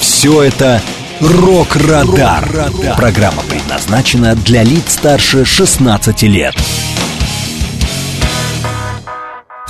Все это «Рок-Радар». Программа предназначена для лиц старше 16 лет.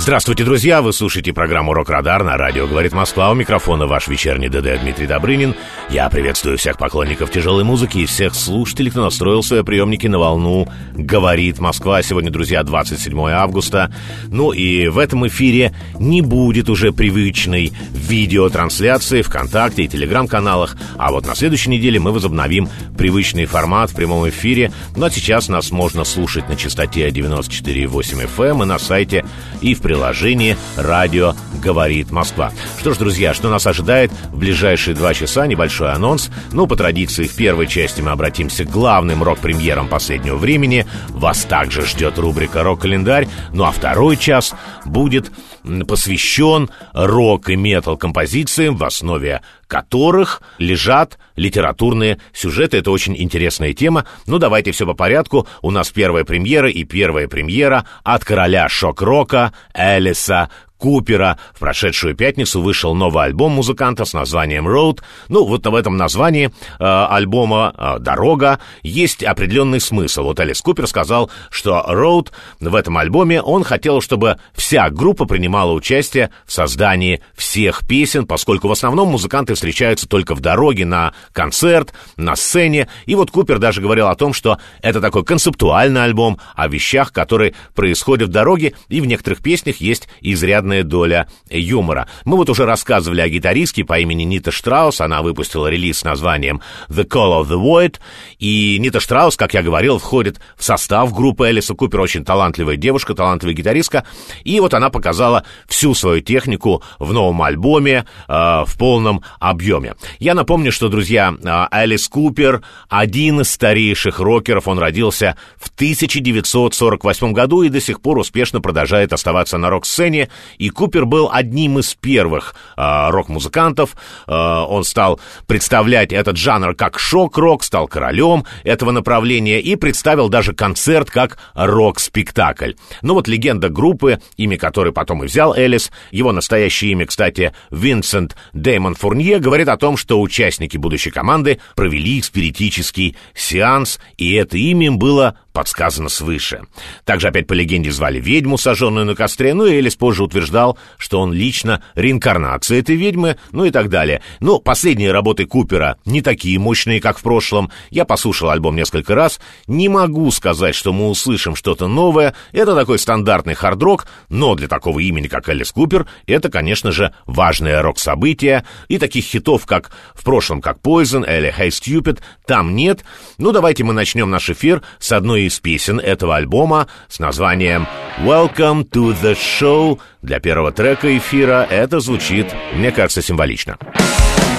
Здравствуйте, друзья! Вы слушаете программу «Рок-Радар» на радио «Говорит Москва». У микрофона ваш вечерний ДД Дмитрий Добрынин. Я приветствую всех поклонников тяжелой музыки и всех слушателей, кто настроил свои приемники на волну «Говорит Москва». Сегодня, друзья, 27 августа. Ну и в этом эфире не будет уже привычной видеотрансляции ВКонтакте и Телеграм-каналах, а вот на следующей неделе мы возобновим привычный формат в прямом эфире. Ну а сейчас нас можно слушать на частоте 94,8 FM эм и на сайте и в приложении «Радио говорит Москва». Что ж, друзья, что нас ожидает в ближайшие два часа? Небольшой анонс. Ну, по традиции, в первой части мы обратимся к главным рок-премьерам последнего времени. Вас также ждет рубрика «Рок-календарь». Ну, а второй час будет посвящен рок и метал композициям, в основе которых лежат литературные сюжеты. Это очень интересная тема. Ну, давайте все по порядку. У нас первая премьера и первая премьера от короля шок-рока Элиса Купера. В прошедшую пятницу вышел новый альбом музыканта с названием «Road». Ну, вот в этом названии э, альбома э, «Дорога» есть определенный смысл. Вот Элис Купер сказал, что «Road» в этом альбоме он хотел, чтобы вся группа принимала участие в создании всех песен, поскольку в основном музыканты встречаются только в дороге, на концерт, на сцене. И вот Купер даже говорил о том, что это такой концептуальный альбом о вещах, которые происходят в дороге, и в некоторых песнях есть изрядно изрядная доля юмора. Мы вот уже рассказывали о гитаристке по имени Нита Штраус. Она выпустила релиз с названием The Call of the Void. И Нита Штраус, как я говорил, входит в состав группы Элиса Купер. Очень талантливая девушка, талантливая гитаристка. И вот она показала всю свою технику в новом альбоме э, в полном объеме. Я напомню, что, друзья, э, Элис Купер один из старейших рокеров. Он родился в 1948 году и до сих пор успешно продолжает оставаться на рок-сцене и Купер был одним из первых э, рок-музыкантов. Э, он стал представлять этот жанр как шок-рок, стал королем этого направления и представил даже концерт как рок-спектакль. Ну вот легенда группы, имя которой потом и взял Элис, его настоящее имя, кстати, Винсент Дэймон Фурнье, говорит о том, что участники будущей команды провели спиритический сеанс, и это имя им было подсказано свыше. Также опять по легенде звали ведьму, сожженную на костре, ну и Элис позже утверждал, что он лично реинкарнация этой ведьмы, ну и так далее. Но последние работы Купера не такие мощные, как в прошлом. Я послушал альбом несколько раз. Не могу сказать, что мы услышим что-то новое. Это такой стандартный хард-рок, но для такого имени, как Элис Купер, это, конечно же, важное рок-событие. И таких хитов, как в прошлом, как Poison или Hey Stupid, там нет. Ну, давайте мы начнем наш эфир с одной одной из песен этого альбома с названием «Welcome to the Show». Для первого трека эфира это звучит, мне кажется, символично. Cause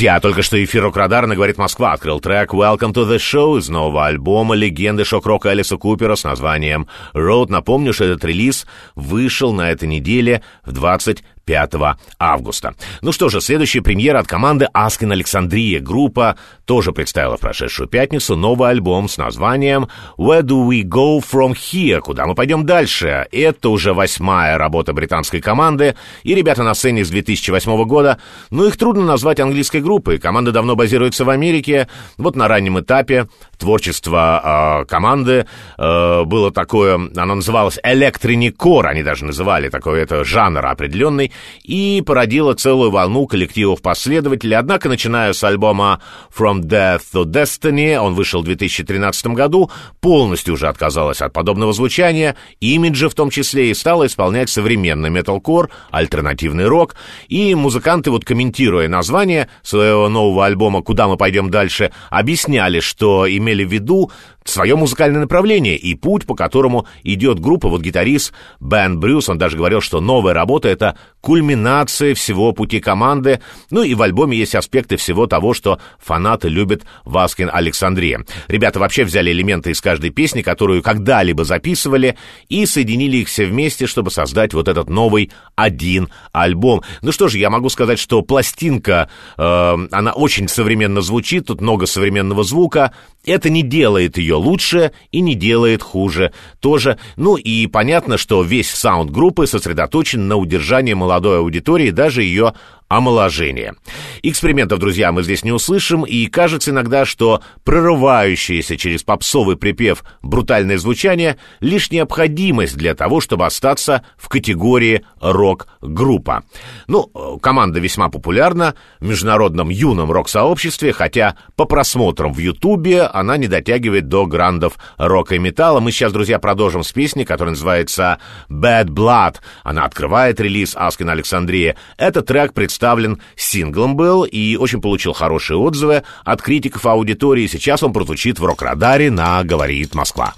Друзья, только что эфир Рок-Радара говорит Москва открыл трек «Welcome to the Show» из нового альбома легенды шок-рока Элиса Купера с названием «Road». Напомню, что этот релиз вышел на этой неделе в 20 5 августа. Ну что же, следующая премьера от команды Аскин Александрия. Группа тоже представила в прошедшую пятницу новый альбом с названием Where Do We Go From Here? Куда мы пойдем дальше? Это уже восьмая работа британской команды, и ребята на сцене с 2008 года, но их трудно назвать английской группой. Команда давно базируется в Америке. Вот на раннем этапе творчество э, команды э, было такое, оно называлось электроникор, они даже называли такой это жанр определенный, и породило целую волну коллективов-последователей. Однако, начиная с альбома From Death to Destiny, он вышел в 2013 году, полностью уже отказалась от подобного звучания, имиджа в том числе, и стала исполнять современный металкор, альтернативный рок, и музыканты, вот комментируя название своего нового альбома «Куда мы пойдем дальше», объясняли, что имели в виду свое музыкальное направление и путь, по которому идет группа. Вот гитарист Бен Брюс, он даже говорил, что новая работа — это кульминация всего пути команды. Ну и в альбоме есть аспекты всего того, что фанаты любят в Аскин Александрия. Ребята вообще взяли элементы из каждой песни, которую когда-либо записывали, и соединили их все вместе, чтобы создать вот этот новый один альбом. Ну что же, я могу сказать, что пластинка, э, она очень современно звучит, тут много современного звука. Это не делает ее лучше и не делает хуже тоже. Ну и понятно, что весь саунд группы сосредоточен на удержании молодой аудитории, даже ее омоложение. Экспериментов, друзья, мы здесь не услышим, и кажется иногда, что прорывающееся через попсовый припев брутальное звучание — лишь необходимость для того, чтобы остаться в категории рок-группа. Ну, команда весьма популярна в международном юном рок-сообществе, хотя по просмотрам в Ютубе она не дотягивает до грандов рока и металла. Мы сейчас, друзья, продолжим с песни, которая называется «Bad Blood». Она открывает релиз Аскин Александрия. Этот трек представлен синглом был и очень получил хорошие отзывы от критиков аудитории. Сейчас он прозвучит в рок-радаре на «Говорит Москва».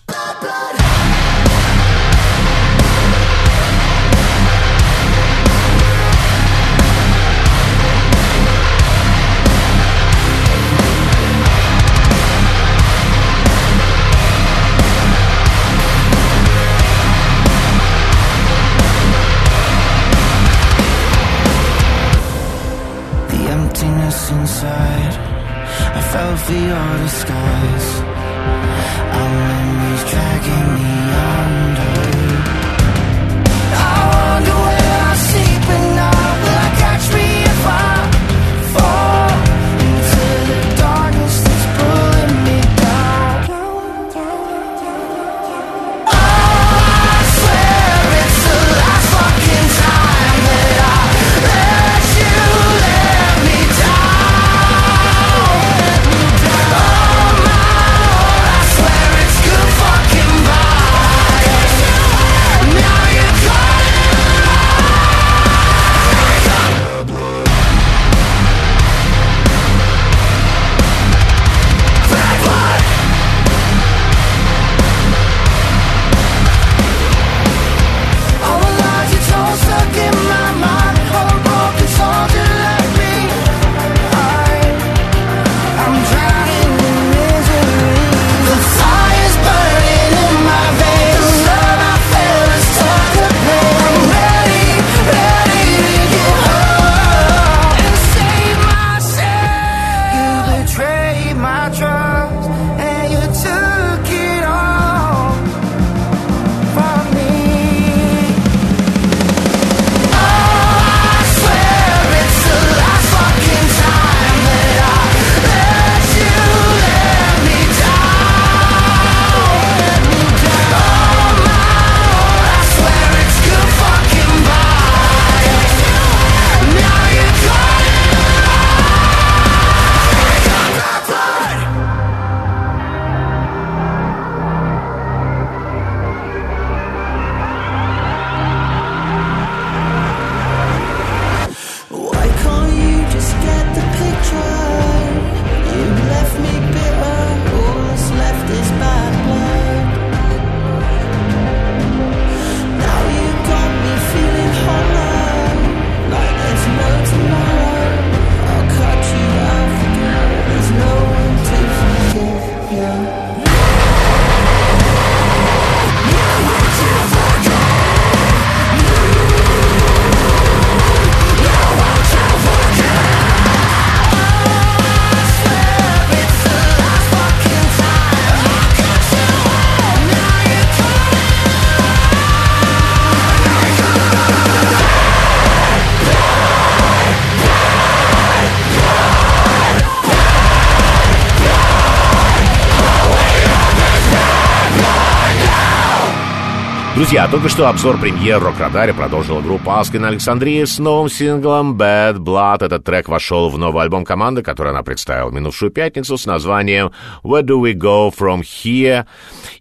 Друзья, только что обзор премьер Рок-Радаре продолжила группа Аскин Александрия с новым синглом Bad Blood. Этот трек вошел в новый альбом команды, который она представила минувшую пятницу с названием Where Do We Go From Here?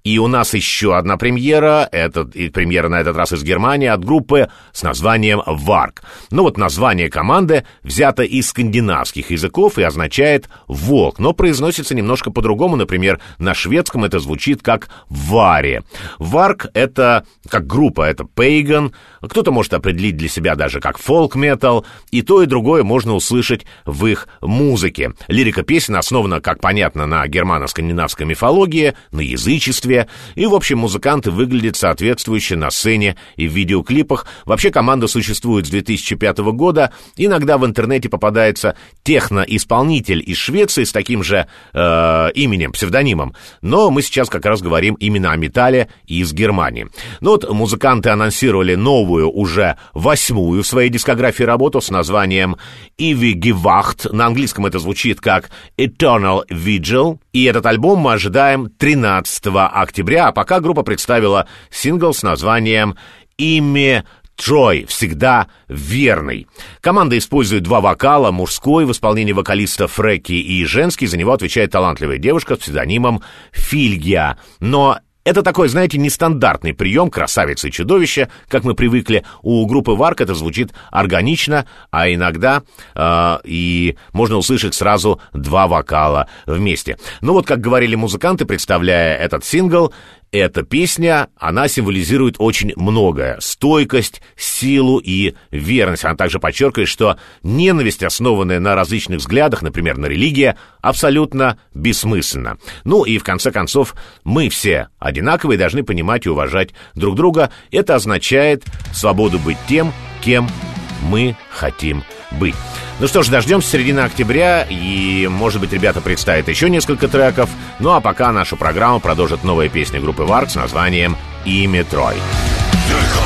И у нас еще одна премьера, это и премьера на этот раз из Германии, от группы с названием Варк. Ну вот название команды взято из скандинавских языков и означает «волк», но произносится немножко по-другому, например, на шведском это звучит как «варе». Варк — это как группа это Pagan, кто-то может определить для себя даже как фолк-метал, и то и другое можно услышать в их музыке. Лирика песен основана, как понятно, на германо-скандинавской мифологии, на язычестве, и, в общем, музыканты выглядят соответствующе на сцене и в видеоклипах. Вообще команда существует с 2005 года, иногда в интернете попадается техно-исполнитель из Швеции с таким же э, именем, псевдонимом, но мы сейчас как раз говорим именно о металле из Германии. Ну вот музыканты анонсировали новую, уже восьмую в своей дискографии работу с названием «Ivy Gewacht». На английском это звучит как «Eternal Vigil». И этот альбом мы ожидаем 13 октября, а пока группа представила сингл с названием «Имя Трой всегда верный. Команда использует два вокала, мужской в исполнении вокалиста Фреки и женский, за него отвечает талантливая девушка с псевдонимом Фильгия. Но это такой, знаете, нестандартный прием красавицы и чудовища, как мы привыкли. У группы Варк это звучит органично, а иногда э, и можно услышать сразу два вокала вместе. Ну вот, как говорили музыканты, представляя этот сингл, эта песня, она символизирует очень многое. Стойкость, силу и верность. Она также подчеркивает, что ненависть, основанная на различных взглядах, например, на религия, абсолютно бессмысленна. Ну и в конце концов, мы все одинаковые, должны понимать и уважать друг друга. Это означает свободу быть тем, кем мы хотим быть. Ну что ж, дождемся середины октября, и, может быть, ребята представят еще несколько треков. Ну а пока нашу программу продолжит новая песня группы Варк с названием «Имя Трой». Treu.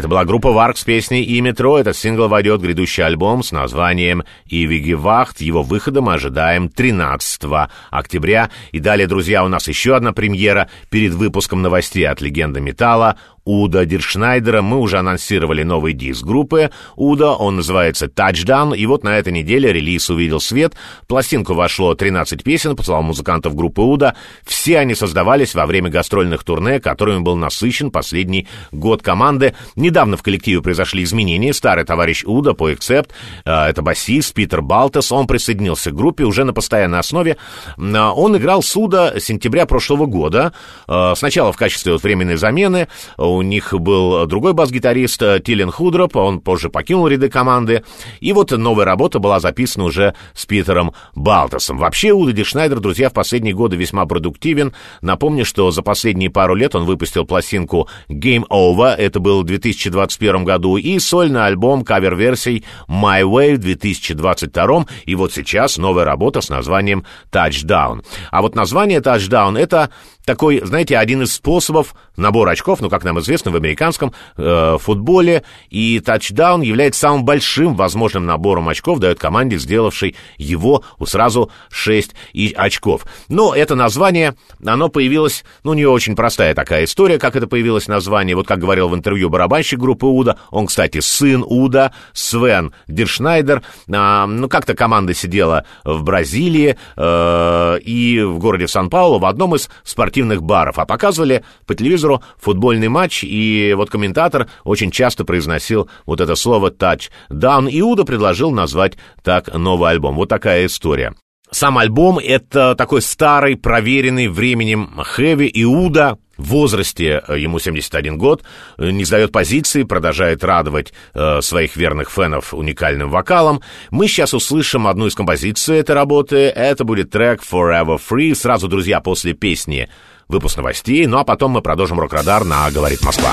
Это была группа Varg с песней «Immer treu». Этот сингл войдет в грядущий альбом с названием «Ewige Wacht». Его выхода мы ожидаем 13 октября. И далее, друзья, у нас еще одна премьера перед выпуском новостей от «Легенды металла». Удо Диркшнайдера. Мы уже анонсировали новый диск группы U.D.O., он называется Touchdown, и вот на этой неделе релиз увидел свет. В пластинку вошло 13 песен, по словам музыкантов группы U.D.O.. Все они создавались во время гастрольных турне, которыми был насыщен последний год команды. Недавно в коллективе произошли изменения. Старый товарищ Удо по Accept, э, это басист Питер Балтес, он присоединился к группе уже на постоянной основе. Э, он играл с Уда с сентября прошлого года. Э, сначала в качестве вот временной замены у них был другой бас-гитарист э, Тилен Худроп, он позже покинул ряды команды. И вот новая работа была записана уже с Питером Балтасом. Вообще, Уда Шнайдер, друзья, в последние годы весьма продуктивен. Напомню, что за последние пару лет он выпустил пластинку Game Over, это был в 2021 году, и сольный альбом кавер-версий My Way в 2022. И вот сейчас новая работа с названием Touchdown. А вот название Touchdown — это такой, знаете, один из способов набора очков, ну, как нам известно, в американском э, футболе, и тачдаун является самым большим возможным набором очков, дает команде, сделавшей его у сразу 6 и очков. Но это название, оно появилось, ну, не очень простая такая история, как это появилось название, вот как говорил в интервью барабанщик группы Уда, он, кстати, сын Уда, Свен Диршнайдер, э, ну, как-то команда сидела в Бразилии э, и в городе Сан-Паулу в одном из спортивных спортивных баров, а показывали по телевизору футбольный матч, и вот комментатор очень часто произносил вот это слово «тач». Дан Иуда предложил назвать так новый альбом. Вот такая история. Сам альбом — это такой старый, проверенный временем хэви Иуда, в возрасте, э, ему 71 год, э, не сдает позиции, продолжает радовать э, своих верных фенов уникальным вокалом. Мы сейчас услышим одну из композиций этой работы. Это будет трек Forever Free. Сразу, друзья, после песни выпуск новостей. Ну а потом мы продолжим рок-радар на «Говорит Москва».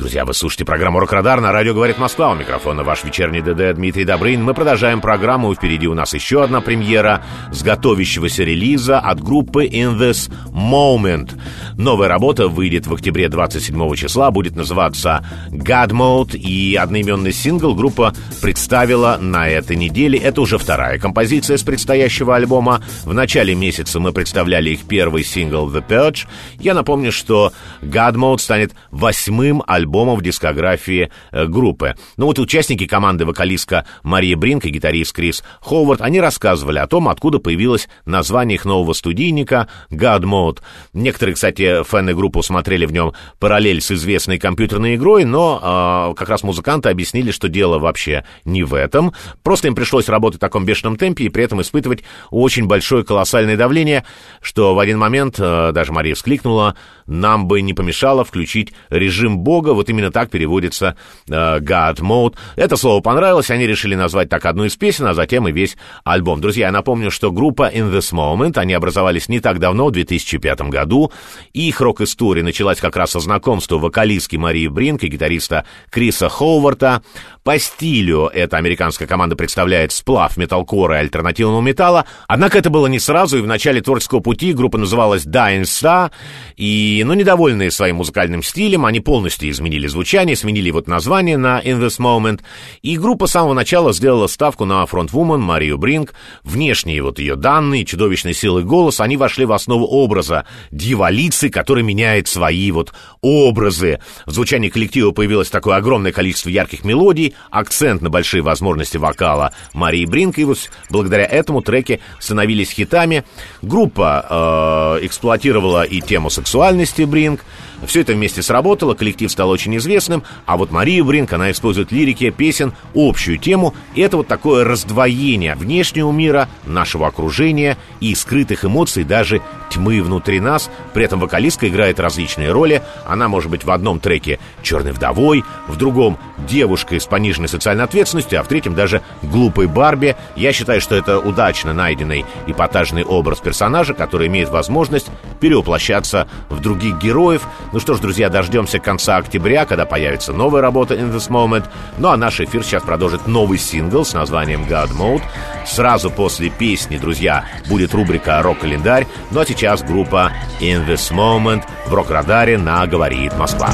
Друзья, вы слушаете программу «Рок-Радар» на радио «Говорит Москва». У микрофона ваш вечерний ДД Дмитрий Добрын. Мы продолжаем программу. Впереди у нас еще одна премьера с готовящегося релиза от группы In This Moment. Новая работа выйдет в октябре 27 числа, будет называться God Mode, и одноименный сингл группа представила на этой неделе. Это уже вторая композиция с предстоящего альбома. В начале месяца мы представляли их первый сингл The Purge. Я напомню, что God Mode станет восьмым альбомом альбома в дискографии э, группы. Ну вот участники команды вокалистка Мария Бринк и гитарист Крис Ховард, они рассказывали о том, откуда появилось название их нового студийника God Mode. Некоторые, кстати, фэны группы смотрели в нем параллель с известной компьютерной игрой, но э, как раз музыканты объяснили, что дело вообще не в этом. Просто им пришлось работать в таком бешеном темпе и при этом испытывать очень большое колоссальное давление, что в один момент э, даже Мария вскликнула, нам бы не помешало включить режим бога вот именно так переводится э, God Mode. Это слово понравилось, они решили назвать так одну из песен, а затем и весь альбом. Друзья, я напомню, что группа In This Moment, они образовались не так давно, в 2005 году. Их рок-история началась как раз со знакомства вокалистки Марии Бринк и гитариста Криса Хоуварта. По стилю эта американская команда представляет сплав металкора и альтернативного металла. Однако это было не сразу, и в начале творческого пути группа называлась Dying Star. И, ну, недовольные своим музыкальным стилем, они полностью изменили звучание, сменили вот название на In This Moment. И группа с самого начала сделала ставку на фронтвумен Марию Бринг. Внешние вот ее данные, чудовищной силы голос, они вошли в основу образа дьяволицы, который меняет свои вот образы. В звучании коллектива появилось такое огромное количество ярких мелодий, акцент на большие возможности вокала Марии Бринк, и вот благодаря этому треки становились хитами. Группа э, эксплуатировала и тему сексуальности Бринк, все это вместе сработало, коллектив стал очень известным, а вот Мария Бринк, она использует лирики песен общую тему, и это вот такое раздвоение внешнего мира, нашего окружения и скрытых эмоций, даже тьмы внутри нас. При этом вокалистка играет различные роли. Она может быть в одном треке черной вдовой, в другом девушкой с пониженной социальной ответственностью, а в третьем даже глупой Барби. Я считаю, что это удачно найденный эпатажный образ персонажа, который имеет возможность перевоплощаться в других героев, ну что ж, друзья, дождемся конца октября, когда появится новая работа In This Moment. Ну а наш эфир сейчас продолжит новый сингл с названием God Mode. Сразу после песни, друзья, будет рубрика «Рок-календарь». Ну а сейчас группа In This Moment в рок-радаре на «Говорит Москва».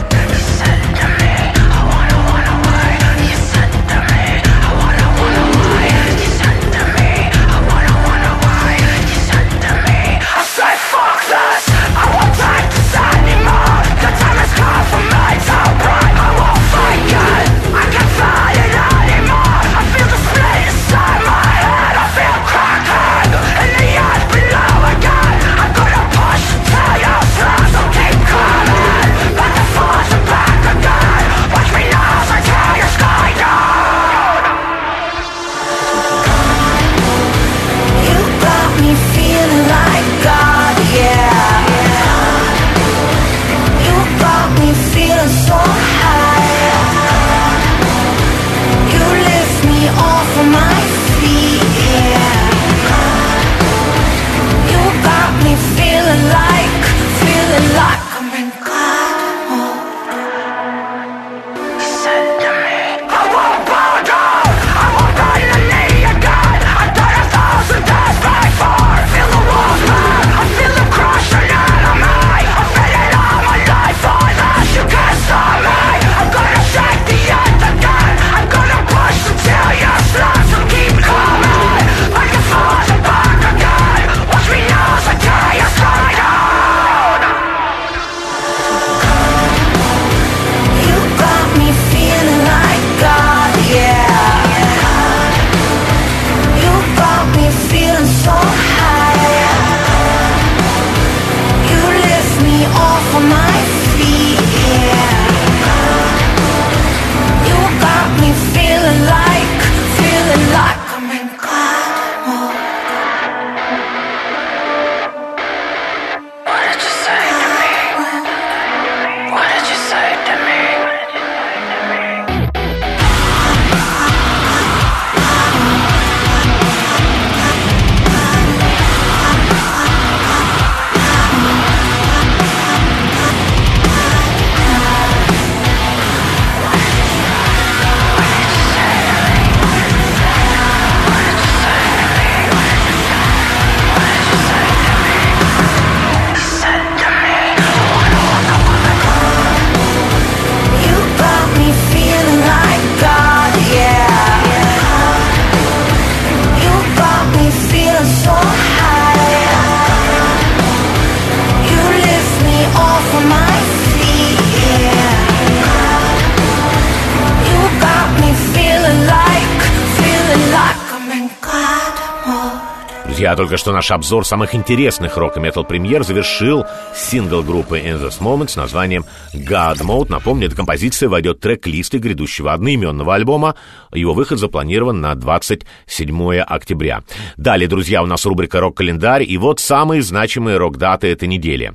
Только что наш обзор самых интересных рок и метал премьер завершил сингл группы In This Moment с названием God Mode. Напомню, эта композиция войдет в трек-листы грядущего одноименного альбома. Его выход запланирован на 27 октября. Далее, друзья, у нас рубрика «Рок-календарь», и вот самые значимые рок-даты этой недели.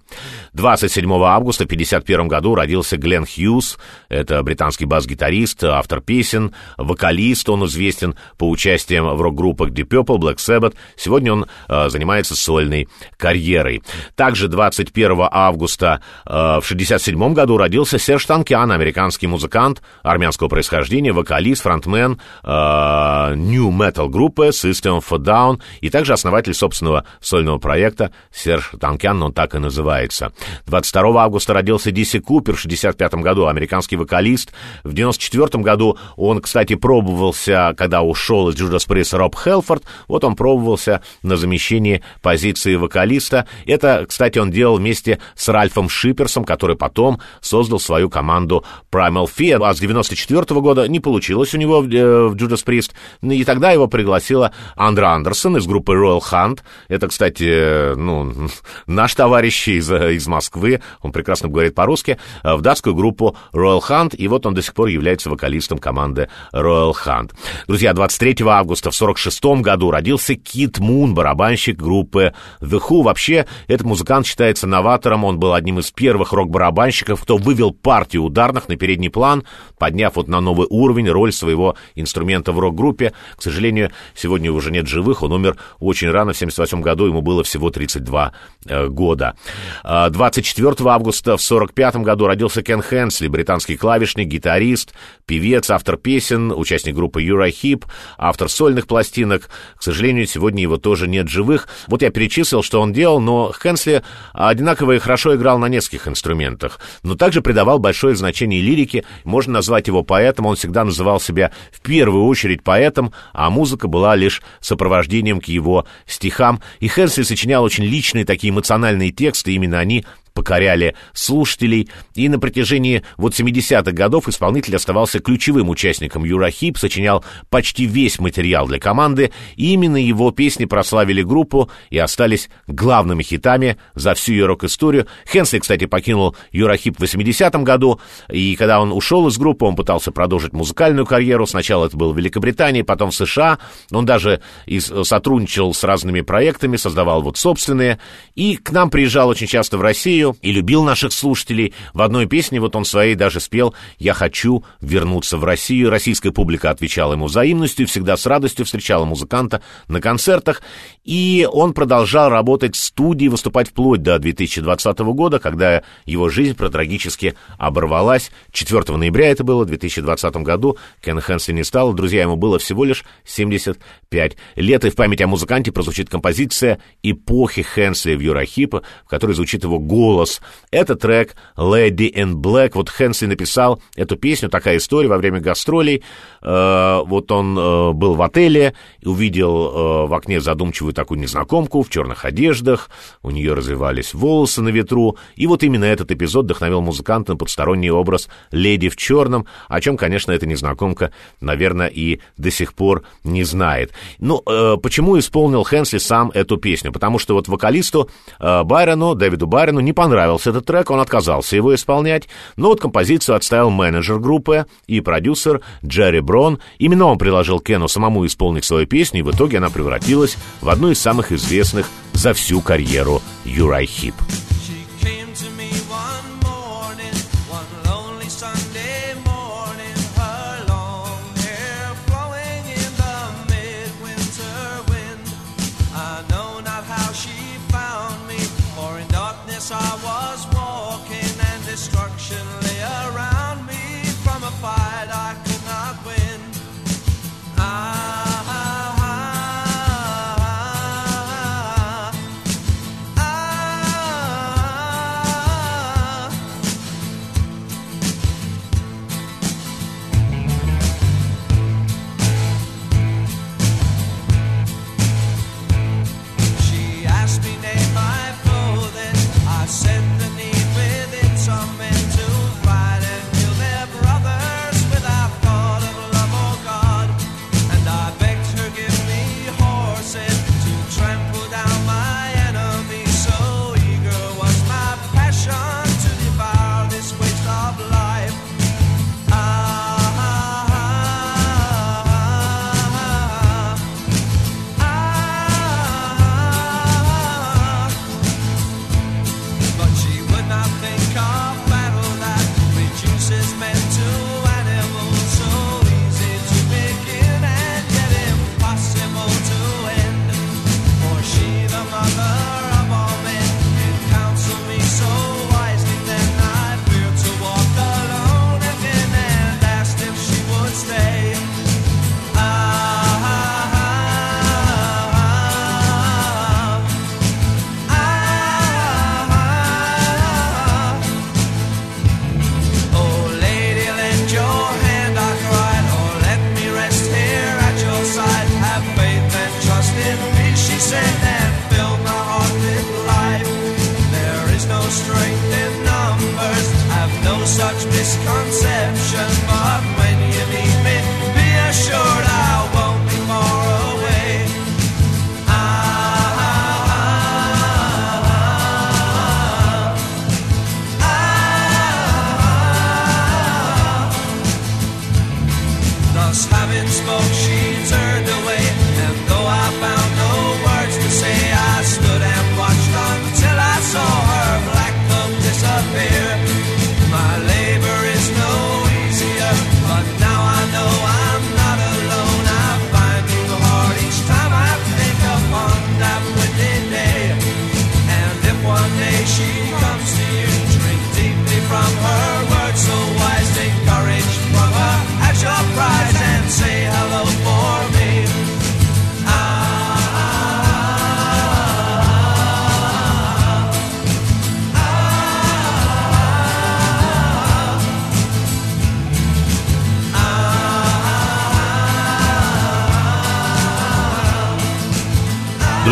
27 августа в 1951 году родился Глен Хьюз. Это британский бас-гитарист, автор песен, вокалист. Он известен по участиям в рок-группах Deep Purple, Black Sabbath. Сегодня он э, занимается сольной карьерой. Также 21 августа э, в 1967 году родился Серж Танкиан, американский музыкант армянского происхождения, вокалист, фронтмен э, New Metal группы System a Down и также основатель собственного сольного проекта Серж Танкиан, он так и называется. 22 августа родился Диси Купер в 65 году, американский вокалист. В 94 году он, кстати, пробовался, когда ушел из Judas Priest Роб Хелфорд, вот он пробовался на замещение позиции вокалиста. Это, кстати, он делал вместе с Ральфом Шиперсом, который потом создал свою команду Primal Fear. А с 94 года не получилось у него в, э, в Judas Priest, и тогда его пригласила Андра Андерсон из группы Royal Hunt. Это, кстати, ну, наш товарищ из, из Москвы, он прекрасно говорит по-русски, э, в датскую группу Royal Hunt, и вот он до сих пор является вокалистом команды Royal Hunt. Друзья, 23 августа в 46 году родился Кит Мун, барабанщик группы The Who. Вообще, этот музыкант считается новатором, он был одним из первых рок-барабанщиков, кто вывел партию ударных на передний план, подняв вот на новый уровень роль своего инструмента в рок-группе. К сожалению, сегодня уже нет живых, он умер очень рано, в 78 году, ему было всего 32 э, года. 24 августа в 45 году родился Кен Хенсли, британский клавишник, гитарист, певец, автор песен, участник группы Юрахип, автор сольных пластинок. К сожалению, сегодня его тоже нет живых. Вот я перечислил, что он делал, но Хенсли одинаково и хорошо играл на нескольких инструментах, но также придавал большое значение лирике. Можно назвать его поэтом, он всегда называл себя в первую очередь поэтом, а музыка была лишь сопровождением к его стихам. И Хенсли сочинял очень личные такие эмоциональные тексты, именно они покоряли слушателей, и на протяжении вот 70-х годов исполнитель оставался ключевым участником Юрахип, сочинял почти весь материал для команды, и именно его песни прославили группу и остались главными хитами за всю ее рок-историю. Хенсли, кстати, покинул Юрахип в 80-м году, и когда он ушел из группы, он пытался продолжить музыкальную карьеру. Сначала это было в Великобритании, потом в США. Он даже из, сотрудничал с разными проектами, создавал вот собственные, и к нам приезжал очень часто в Россию, Россию и любил наших слушателей. В одной песне вот он своей даже спел «Я хочу вернуться в Россию». Российская публика отвечала ему взаимностью, всегда с радостью встречала музыканта на концертах. И он продолжал работать в студии, выступать вплоть до 2020 года, когда его жизнь трагически оборвалась. 4 ноября это было, в 2020 году. Кен Хэнсли не стал, друзья, ему было всего лишь 75 лет. И в память о музыканте прозвучит композиция «Эпохи Хэнсли в Юрахипа», в которой звучит его голос голос. Это трек «Lady in Black». Вот Хэнсли написал эту песню, такая история во время гастролей. Э, вот он э, был в отеле, и увидел э, в окне задумчивую такую незнакомку в черных одеждах, у нее развивались волосы на ветру, и вот именно этот эпизод вдохновил музыканта на подсторонний образ «Леди в черном», о чем, конечно, эта незнакомка, наверное, и до сих пор не знает. Ну, почему исполнил Хэнсли сам эту песню? Потому что вот вокалисту Байрону, Дэвиду Байрону, не понравился этот трек, он отказался его исполнять, но вот композицию отставил менеджер группы и продюсер Джерри Брон. Именно он предложил Кену самому исполнить свою песню, и в итоге она превратилась в одну из самых известных за всю карьеру Юрай Хип.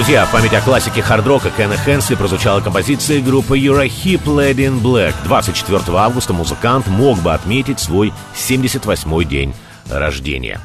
Друзья, в память о классике хард-рока Кена Хенсли прозвучала композиция группы Eurohip Lady in Black. 24 августа музыкант мог бы отметить свой 78-й день рождения.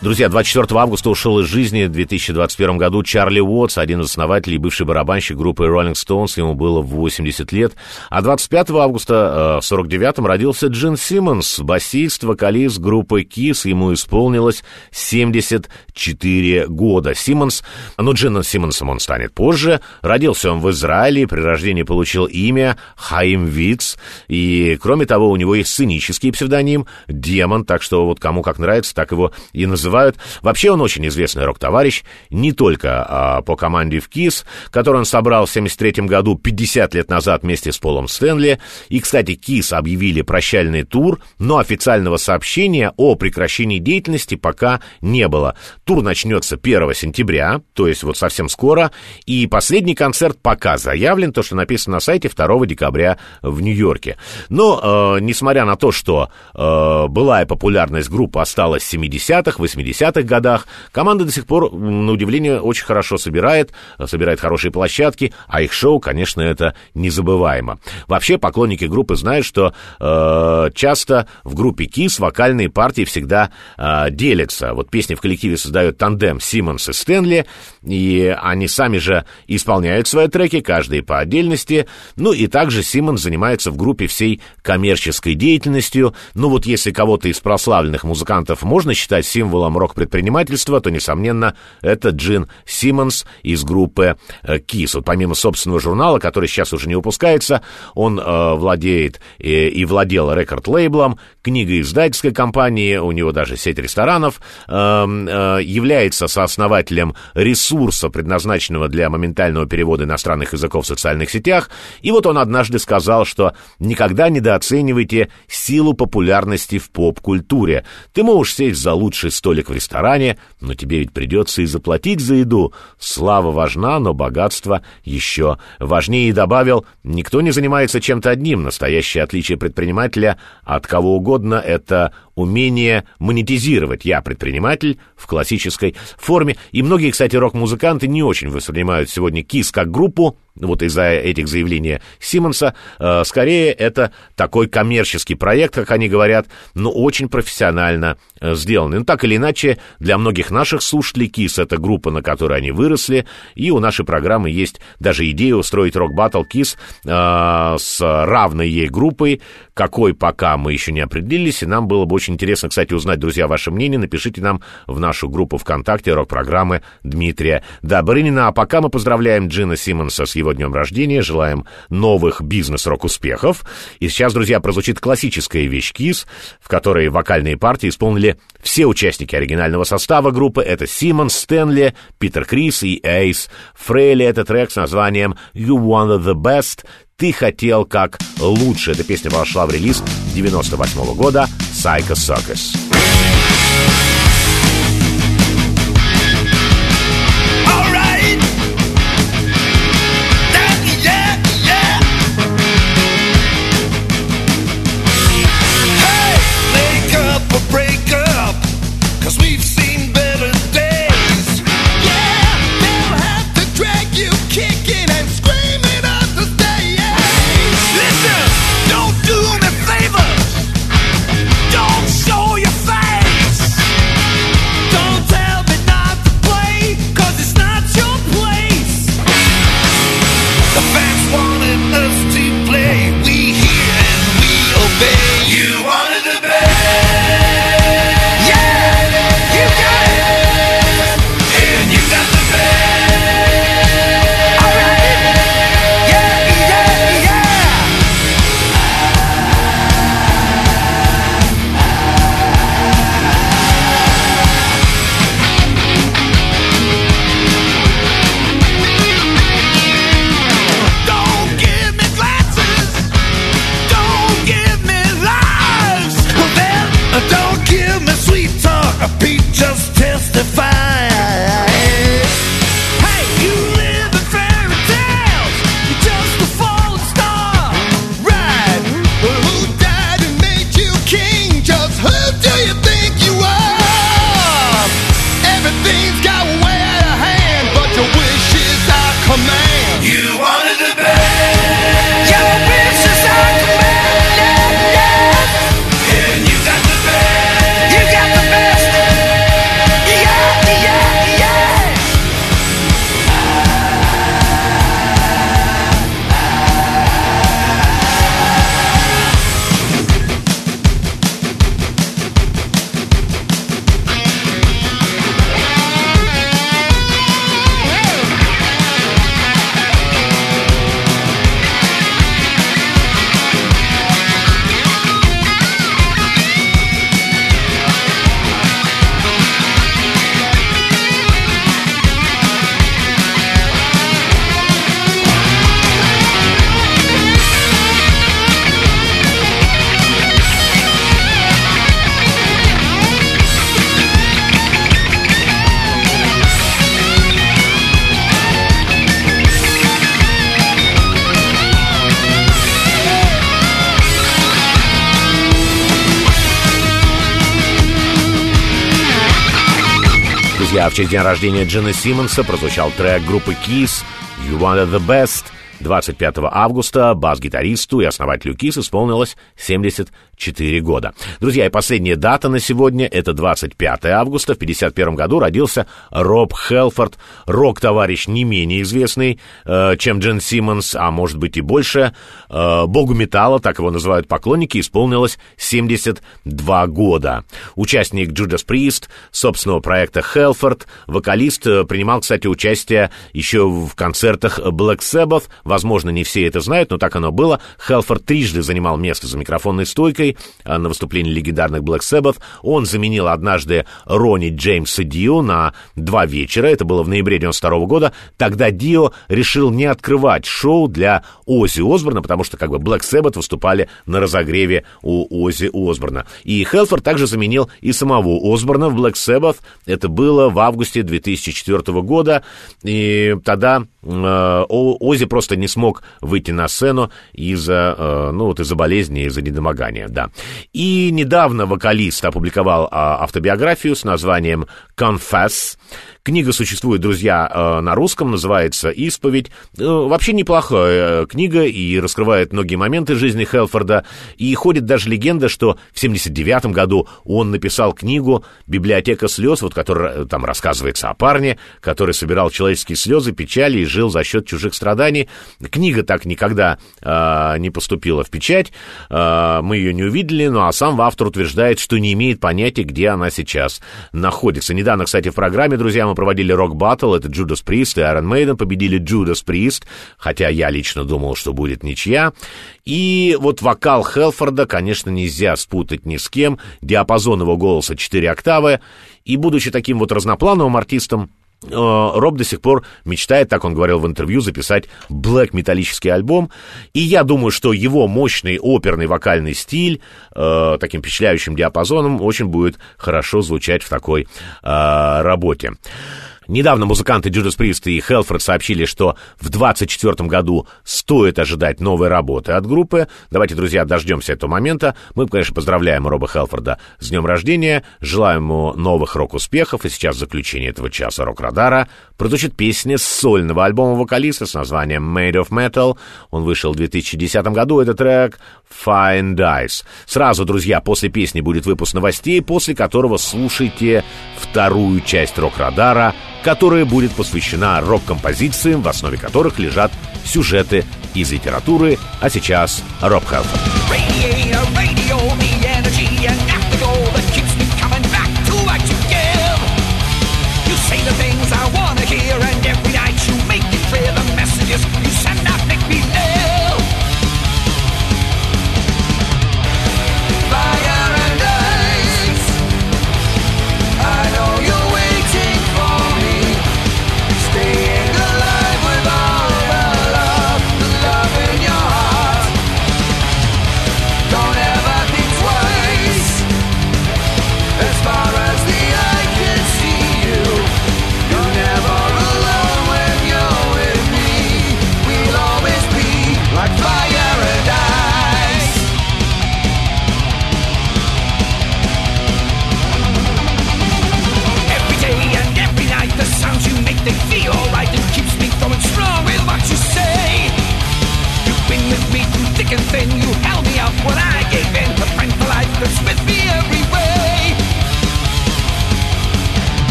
Друзья, 24 августа ушел из жизни. В 2021 году Чарли Уотс, один из основателей и бывший барабанщик группы Rolling Stones, ему было 80 лет. А 25 августа в 49-м родился Джин Симмонс, басист, вокалист группы Kiss, ему исполнилось 74 года. Симмонс, ну, Джином Симмонсом он станет позже, родился он в Израиле, при рождении получил имя Хаим Виц, и, кроме того, у него есть сценический псевдоним Демон, так что вот кому как нравится, так его и называют называют. Вообще он очень известный рок-товарищ, не только а, по команде в КИС, который он собрал в 73 году, 50 лет назад вместе с Полом Стэнли. И, кстати, КИС объявили прощальный тур, но официального сообщения о прекращении деятельности пока не было. Тур начнется 1 сентября, то есть вот совсем скоро, и последний концерт пока заявлен, то, что написано на сайте 2 декабря в Нью-Йорке. Но, э, несмотря на то, что э, былая популярность группы осталась в 70-х, 80 80-х годах. Команда до сих пор, на удивление, очень хорошо собирает, собирает хорошие площадки, а их шоу, конечно, это незабываемо. Вообще, поклонники группы знают, что э, часто в группе KISS вокальные партии всегда э, делятся. Вот песни в коллективе создают тандем Симмонс и Стэнли, и они сами же исполняют свои треки, каждый по отдельности. Ну и также Симмонс занимается в группе всей коммерческой деятельностью. Ну вот если кого-то из прославленных музыкантов можно считать символом символом рок-предпринимательства, то, несомненно, это Джин Симмонс из группы KISS. Э, вот помимо собственного журнала, который сейчас уже не выпускается, он э, владеет и, и владел рекорд-лейблом, книгоиздательской компанией, у него даже сеть ресторанов, э, э, является сооснователем ресурса, предназначенного для моментального перевода иностранных языков в социальных сетях. И вот он однажды сказал, что никогда недооценивайте силу популярности в поп-культуре. Ты можешь сесть за лучший столик столик в ресторане, но тебе ведь придется и заплатить за еду. Слава важна, но богатство еще важнее. И добавил, никто не занимается чем-то одним. Настоящее отличие предпринимателя от кого угодно — это умение монетизировать. Я предприниматель в классической форме. И многие, кстати, рок-музыканты не очень воспринимают сегодня КИС как группу, вот из-за этих заявлений Симмонса, э, скорее это такой коммерческий проект, как они говорят, но очень профессионально э, сделанный. Ну, так или иначе, для многих наших слушателей КИС — это группа, на которой они выросли, и у нашей программы есть даже идея устроить рок-баттл КИС э, с равной ей группой, какой пока мы еще не определились, и нам было бы очень интересно, кстати, узнать, друзья, ваше мнение. Напишите нам в нашу группу ВКонтакте рок-программы Дмитрия Добрынина. А пока мы поздравляем Джина Симмонса с его днем рождения, желаем новых бизнес-рок-успехов. И сейчас, друзья, прозвучит классическая вещь КИС, в которой вокальные партии исполнили все участники оригинального состава группы. Это Симмонс, Стэнли, Питер Крис и Эйс. Фрейли это трек с названием «You Wanted the Best», «Ты хотел как лучше». Эта песня вошла в релиз 98 -го года «Psycho Circus». Честь дня рождения Джина Симмонса прозвучал трек группы Kiss «You Wanted the Best», 25 августа бас-гитаристу и основателю KISS исполнилось 74 года. Друзья, и последняя дата на сегодня — это 25 августа. В 51 году родился Роб Хелфорд, рок-товарищ не менее известный, э, чем Джен Симмонс, а может быть и больше. Э, богу металла, так его называют поклонники, исполнилось 72 года. Участник Judas Priest, собственного проекта Хелфорд, вокалист, э, принимал, кстати, участие еще в концертах Black Sabbath, Возможно, не все это знают, но так оно было. Хелфорд трижды занимал место за микрофонной стойкой а, на выступлении легендарных Black Sabbath. Он заменил однажды Ронни Джеймса Дио на два вечера. Это было в ноябре 92 года. Тогда Дио решил не открывать шоу для Ози Осборна, потому что как бы Black Sabbath выступали на разогреве у Ози Осборна. И Хелфорд также заменил и самого Осборна в Black Sabbath. Это было в августе 2004 года. И тогда э, Ози просто не смог выйти на сцену из-за, э, ну, вот из-за болезни, из-за недомогания, да. И недавно вокалист опубликовал а, автобиографию с названием «Confess», Книга существует, друзья, э, на русском, называется «Исповедь». Э, вообще неплохая книга и раскрывает многие моменты жизни Хелфорда. И ходит даже легенда, что в 79 году он написал книгу «Библиотека слез», вот которая там рассказывается о парне, который собирал человеческие слезы, печали и жил за счет чужих страданий. Книга так никогда э, не поступила в печать, э, мы ее не увидели, ну а сам автор утверждает, что не имеет понятия, где она сейчас находится. Недавно, кстати, в программе, друзья, мы проводили рок-баттл, это Judas Priest и Iron Maiden победили Judas Priest, хотя я лично думал, что будет ничья. И вот вокал Хелфорда, конечно, нельзя спутать ни с кем, диапазон его голоса 4 октавы, и будучи таким вот разноплановым артистом, Роб до сих пор мечтает, так он говорил в интервью, записать блэк металлический альбом. И я думаю, что его мощный оперный вокальный стиль, э, таким впечатляющим диапазоном, очень будет хорошо звучать в такой э, работе. Недавно музыканты Judas Priest и Хелфорд сообщили, что в 2024 году стоит ожидать новой работы от группы. Давайте, друзья, дождемся этого момента. Мы, конечно, поздравляем Роба Хелфорда с днем рождения, желаем ему новых рок-успехов, и сейчас заключение этого часа рок-радара прозвучит песня с сольного альбома вокалиста с названием Made of Metal. Он вышел в 2010 году, это трек Fine Dice. Сразу, друзья, после песни будет выпуск новостей, после которого слушайте вторую часть рок-радара — которая будет посвящена рок-композициям, в основе которых лежат сюжеты из литературы, а сейчас Роб Хелфорд.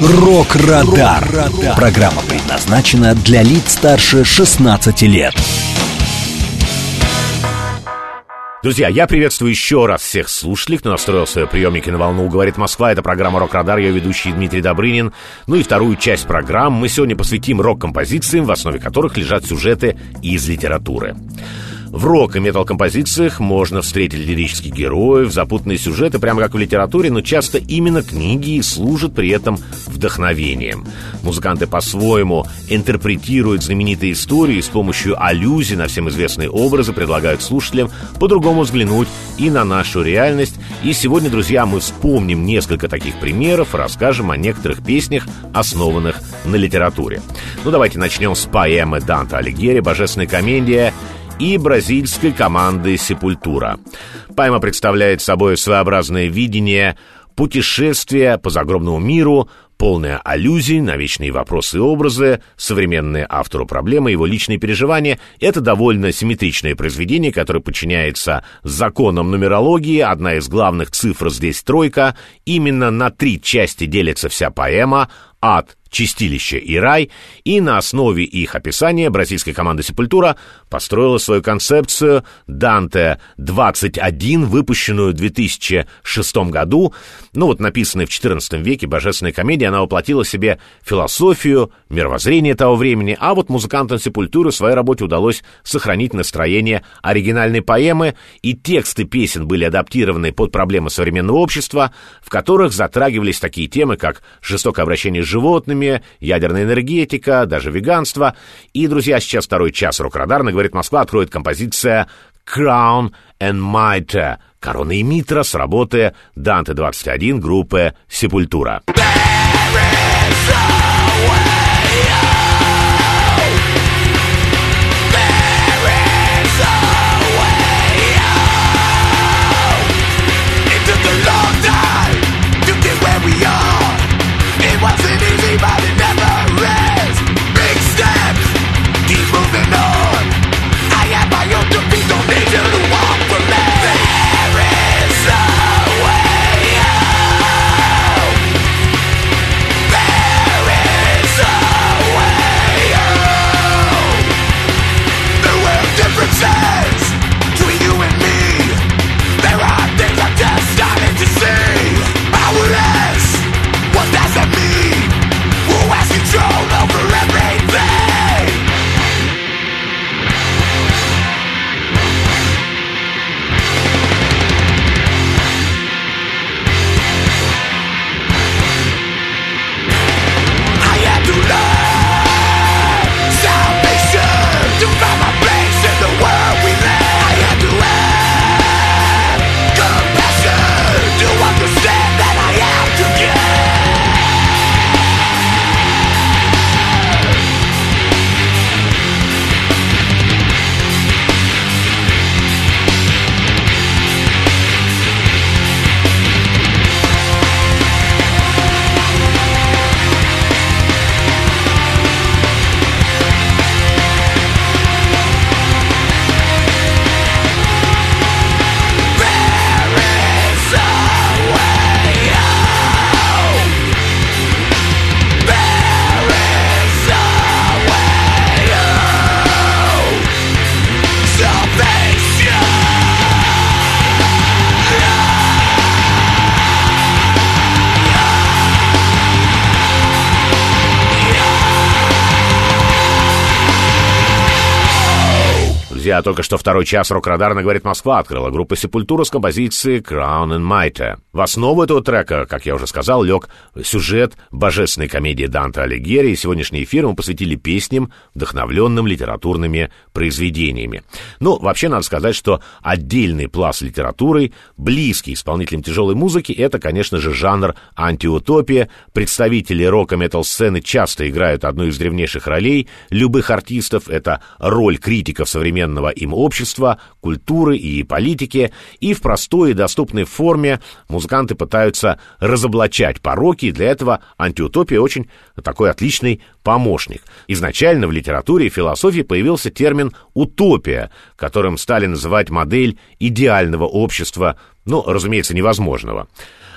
«Рок-Радар». Программа предназначена для лиц старше 16 лет. Друзья, я приветствую еще раз всех слушателей, кто настроил свои приемники на волну «Говорит Москва». Это программа «Рок-Радар», я ведущий Дмитрий Добрынин. Ну и вторую часть программы мы сегодня посвятим рок-композициям, в основе которых лежат сюжеты из литературы. В рок и метал-композициях можно встретить лирических героев, запутанные сюжеты, прямо как в литературе, но часто именно книги служат при этом вдохновением. Музыканты по-своему интерпретируют знаменитые истории с помощью аллюзий на всем известные образы, предлагают слушателям по-другому взглянуть и на нашу реальность. И сегодня, друзья, мы вспомним несколько таких примеров, расскажем о некоторых песнях, основанных на литературе. Ну, давайте начнем с поэмы Данта Алигьери «Божественная комедия» и бразильской команды «Сепультура». Пайма представляет собой своеобразное видение путешествия по загробному миру, полное аллюзий на вечные вопросы и образы, современные автору проблемы, его личные переживания. Это довольно симметричное произведение, которое подчиняется законам нумерологии. Одна из главных цифр здесь тройка. Именно на три части делится вся поэма. Ад, Чистилище и Рай, и на основе их описания бразильская команда Сепультура построила свою концепцию Данте 21, выпущенную в 2006 году. Ну вот написанная в XIV веке божественная комедия, она воплотила себе философию, мировоззрение того времени, а вот музыкантам Сепультуры в своей работе удалось сохранить настроение оригинальной поэмы, и тексты песен были адаптированы под проблемы современного общества, в которых затрагивались такие темы, как жестокое обращение с животными, ядерная энергетика, даже веганство. И, друзья, сейчас второй час рок-радарно, говорит Москва, откроет композиция «Crown and Mitre» Корона и Митра с работы Данте-21 группы «Сепультура». Друзья, только что второй час рок-радарно говорит Москва открыла группа Сепультура с композицией Crown and Mitre. В основу этого трека, как я уже сказал, лег сюжет божественной комедии Данте Алигьери, и сегодняшний эфир мы посвятили песням, вдохновленным литературными произведениями. Ну, вообще надо сказать, что отдельный пласт литературы, близкий исполнителям тяжелой музыки, это, конечно же, жанр антиутопия. Представители рока-метал сцены часто играют одну из древнейших ролей любых артистов. Это роль критиков современного современного им общества, культуры и политики, и в простой и доступной форме музыканты пытаются разоблачать пороки, и для этого антиутопия очень такой отличный помощник. Изначально в литературе и философии появился термин «утопия», которым стали называть модель идеального общества, ну, разумеется, невозможного.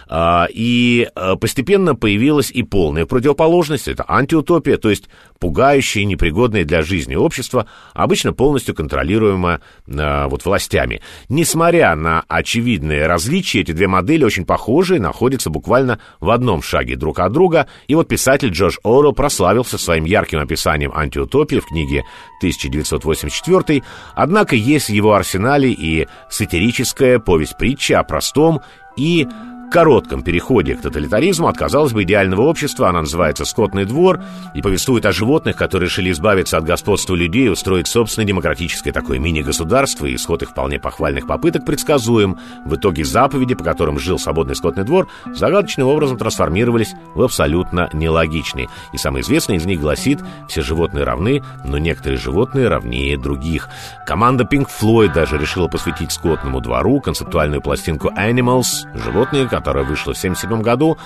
А, и а, постепенно появилась и полная противоположность, это антиутопия, то есть пугающее непригодное для жизни общество, обычно полностью контролируемое а, вот властями. Несмотря на очевидные различия, эти две модели очень похожи и находятся буквально в одном шаге друг от друга. И вот писатель Джордж Оруэлл прославился своим ярким описанием антиутопии в книге 1984, однако есть в его арсенале и сатирическая повесть-притча о простом и коротком переходе к тоталитаризму от, казалось бы, идеального общества. Она называется «Скотный двор» и повествует о животных, которые решили избавиться от господства людей и устроить собственное демократическое такое мини-государство, и исход их вполне похвальных попыток предсказуем. В итоге заповеди, по которым жил свободный скотный двор, загадочным образом трансформировались в абсолютно нелогичные. И самый известный из них гласит «Все животные равны, но некоторые животные равнее других». Команда Pink Floyd даже решила посвятить скотному двору концептуальную пластинку «Animals» — животные, которая вышла в 1977 году,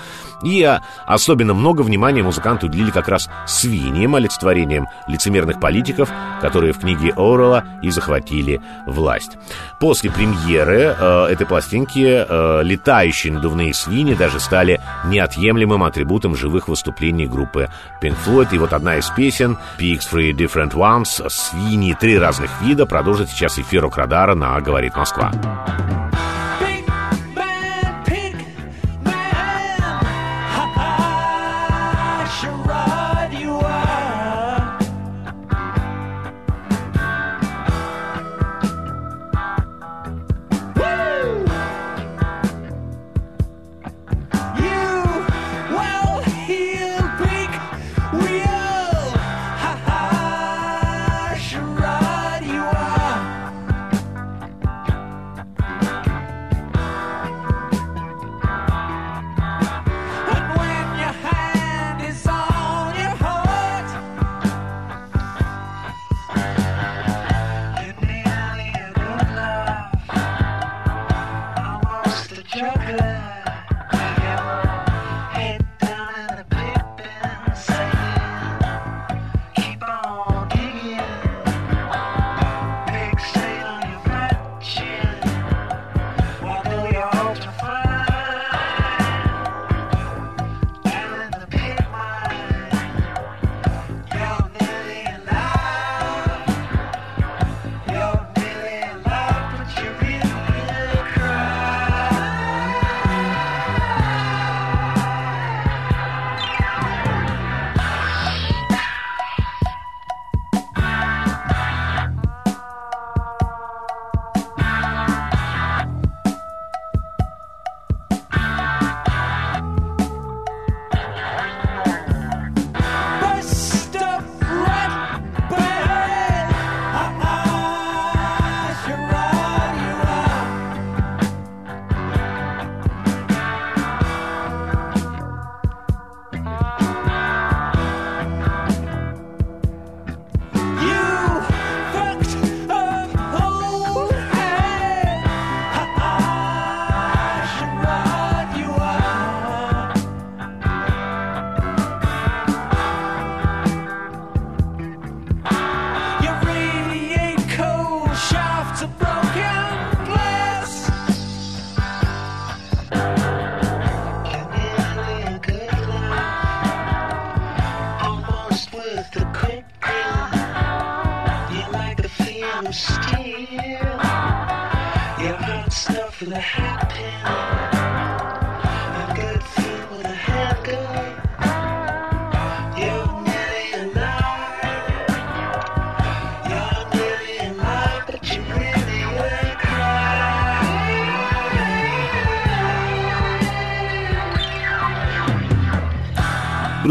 и а, особенно много внимания музыканты уделили как раз свиньям, олицетворением лицемерных политиков, которые в книге Орелла и захватили власть. После премьеры э, этой пластинки э, летающие надувные свиньи даже стали неотъемлемым атрибутом живых выступлений группы Pink Floyd. И вот одна из песен Pigs Three Different Ones «Свиньи три разных вида» продолжит сейчас эфир Радара на «Говорит Москва».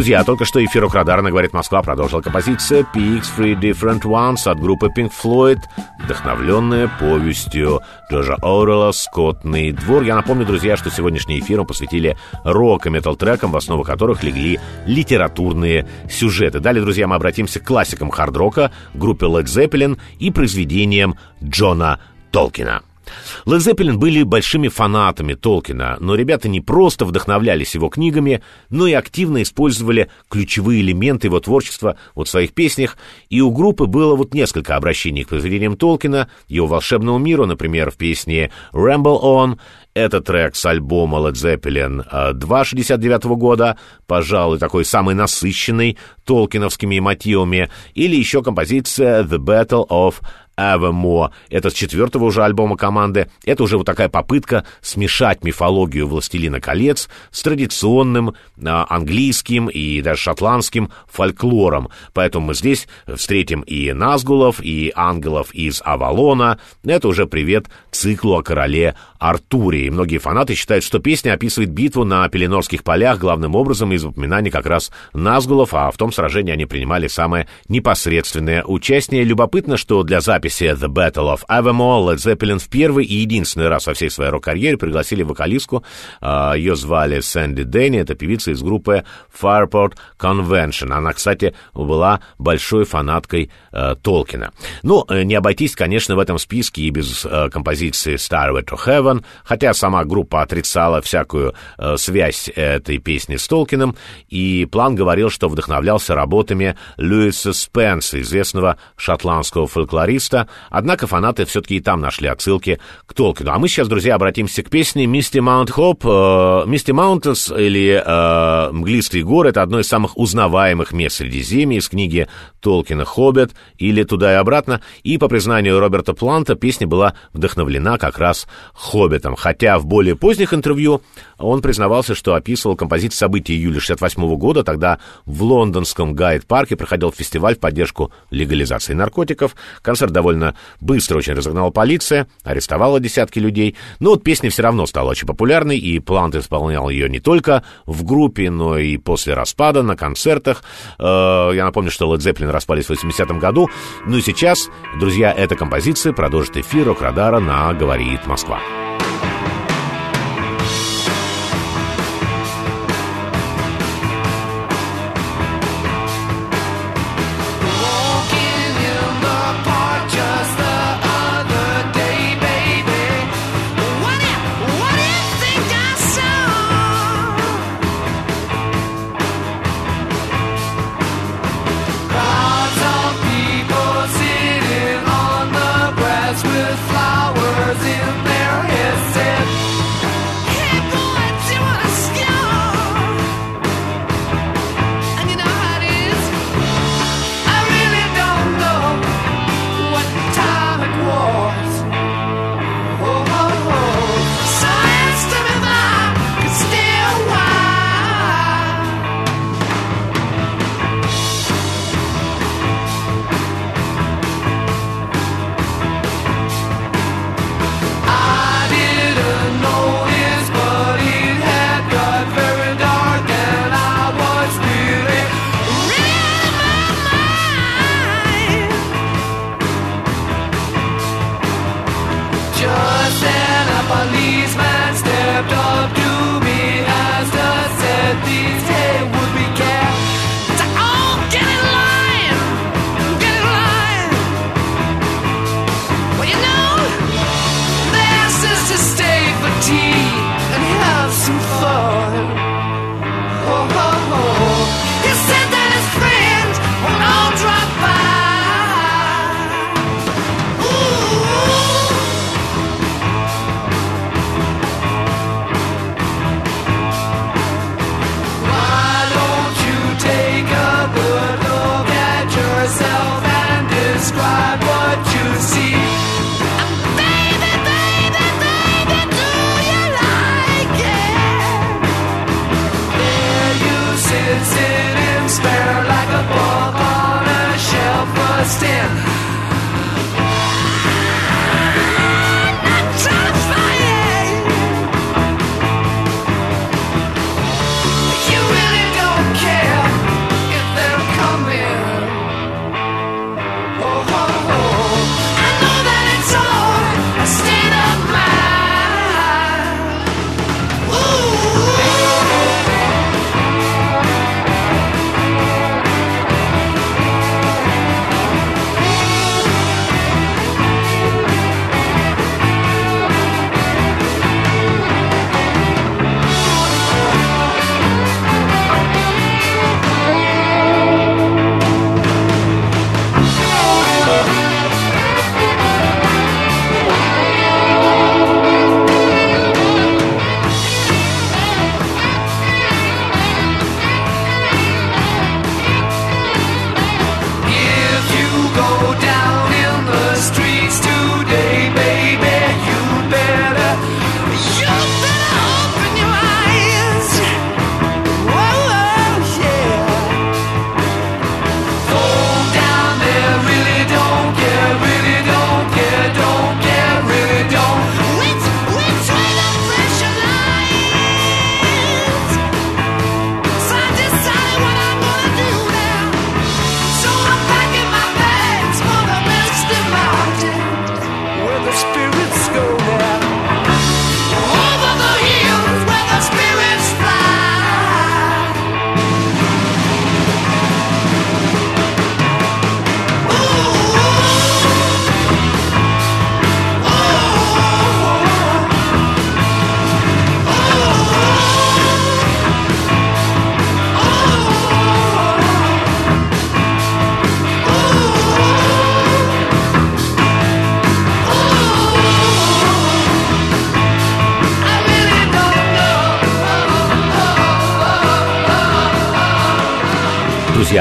Друзья, только что эфир Радарна говорит Москва продолжила композиция Peaks Three Different Ones от группы Pink Floyd, вдохновленная повестью Джорджа Оуэлла «Скотный двор». Я напомню, друзья, что сегодняшний эфир мы посвятили рок и метал-трекам, в основу которых легли литературные сюжеты. Далее, друзья, мы обратимся к классикам хард-рока, группе Led Zeppelin и произведениям Джона Толкина. Led Zeppelin были большими фанатами Толкина, но ребята не просто вдохновлялись его книгами, но и активно использовали ключевые элементы его творчества вот в своих песнях, и у группы было вот несколько обращений к произведениям Толкина, его волшебному миру, например, в песне «Ramble On», это трек с альбома Led Zeppelin 2 69 года, пожалуй, такой самый насыщенный толкиновскими мотивами, или еще композиция «The Battle of Evermore. Это с четвертого уже альбома команды. Это уже вот такая попытка смешать мифологию «Властелина колец» с традиционным а, английским и даже шотландским фольклором. Поэтому мы здесь встретим и Назгулов, и ангелов из Авалона. Это уже привет циклу о короле Артуре. И многие фанаты считают, что песня описывает битву на Пеленорских полях главным образом из упоминаний как раз Назгулов, а в том сражении они принимали самое непосредственное участие. Любопытно, что для записи The Battle of Evermore Led Zeppelin в первый и единственный раз во всей своей рок-карьере пригласили вокалистку. А, Ее звали Сэнди Дэнни, это певица из группы Fireport Convention. Она, кстати, была большой фанаткой э, Толкина. Ну, э, не обойтись, конечно, в этом списке и без э, композиции Starway to Heaven, хотя сама группа отрицала всякую связь этой песни с Толкиным, и План говорил, что вдохновлялся работами Льюиса Спенса, известного шотландского фольклориста, однако фанаты все-таки и там нашли отсылки к Толкину. А мы сейчас, друзья, обратимся к песне «Misty Mount Hope». «Misty Mountains» или э, «Мглистые горы» — это одно из самых узнаваемых мест Средиземья из книги Толкина «Хоббит» или «Туда и обратно». И, по признанию Роберта Планта, песня была вдохновлена как раз «Хоббитом». Хотя в более поздних интервью он признавался, что описывал композицию событий июля 68 года, тогда в лондонском Гайд-парке проходил фестиваль в поддержку легализации наркотиков. Концерт довольно быстро очень разогнала полиция, арестовала десятки людей. Но вот песня все равно стала очень популярной, и Плант исполнял ее не только в группе, но и после распада на концертах. Э, я напомню, что Led Zeppelin распались в 80-м году. Ну и сейчас, друзья, эта композиция продолжит эфир Рок-Радара на «Говорит Москва».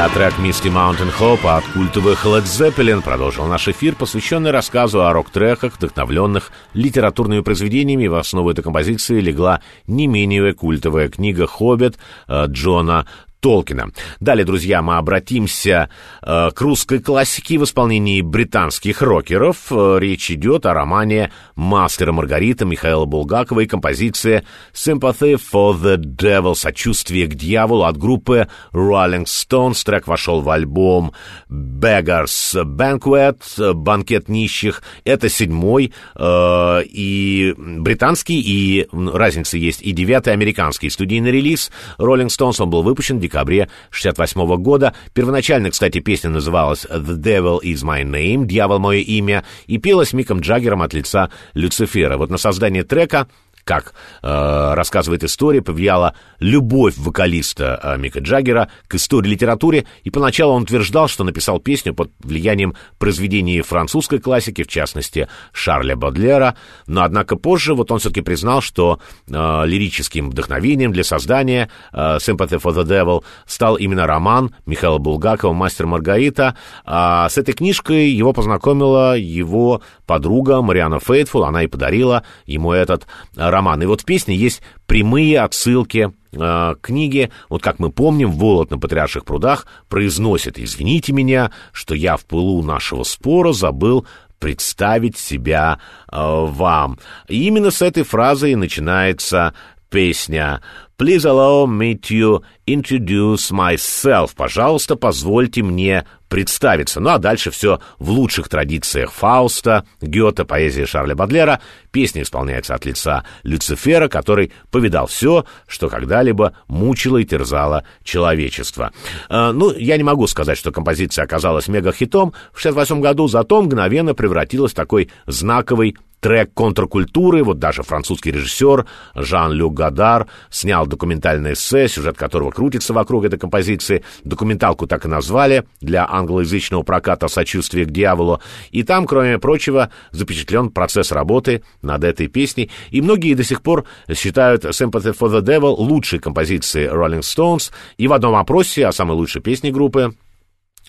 Друзья, трек «Misty Mountain Hope» от культовых Led Zeppelin продолжил наш эфир, посвященный рассказу о рок-треках, вдохновленных литературными произведениями. В основу этой композиции легла не менее культовая книга «Хоббит» э, Джона Толкина. Далее, друзья, мы обратимся к русской классике в исполнении британских рокеров. Э, речь идет о романе «Мастер и Маргарита» Михаила Булгакова и композиция «Sympathy for the Devil» «Сочувствие к дьяволу» от группы Rolling Stones. Трек вошел в альбом «Beggars Banquet» «Банкет нищих». Это седьмой э, и британский, и разница есть, и девятый американский студийный релиз Rolling Stones. Он был выпущен в декабре 68 года. Первоначально, кстати, песня называлась «The Devil is my name», «Дьявол — мое имя», и пелась Миком Джаггером от лица Люцифера. Вот на создание трека как э, рассказывает история, повлияла любовь вокалиста э, Мика Джаггера к истории литературе, и поначалу он утверждал, что написал песню под влиянием произведений французской классики, в частности, Шарля Бодлера, но, однако, позже вот он все-таки признал, что э, лирическим вдохновением для создания э, Sympathy for the Devil стал именно роман Михаила Булгакова «Мастер Маргарита». А с этой книжкой его познакомила его подруга Мариана Фейтфул, она и подарила ему этот роман роман. И вот в песне есть прямые отсылки э, книги, вот как мы помним, «Волод на Патриарших прудах» произносит «Извините меня, что я в пылу нашего спора забыл представить себя э, вам». И именно с этой фразы и начинается песня «Please allow me to introduce myself». Пожалуйста, позвольте мне представиться. Ну а дальше все в лучших традициях Фауста, Гёте, поэзии Шарля Бадлера. Песня исполняется от лица Люцифера, который повидал все, что когда-либо мучило и терзало человечество. Э, ну, я не могу сказать, что композиция оказалась мега-хитом в 68 году, зато мгновенно превратилась в такой знаковый трек контркультуры. Вот даже французский режиссер Жан-Люк Гадар снял документальное эссе, сюжет которого крутится вокруг этой композиции. Документалку так и назвали для англоязычного проката «Сочувствие к дьяволу». И там, кроме прочего, запечатлен процесс работы над этой песней. И многие до сих пор считают «Sympathy for the Devil» лучшей композицией Rolling Stones. И в одном опросе о самой лучшей песне группы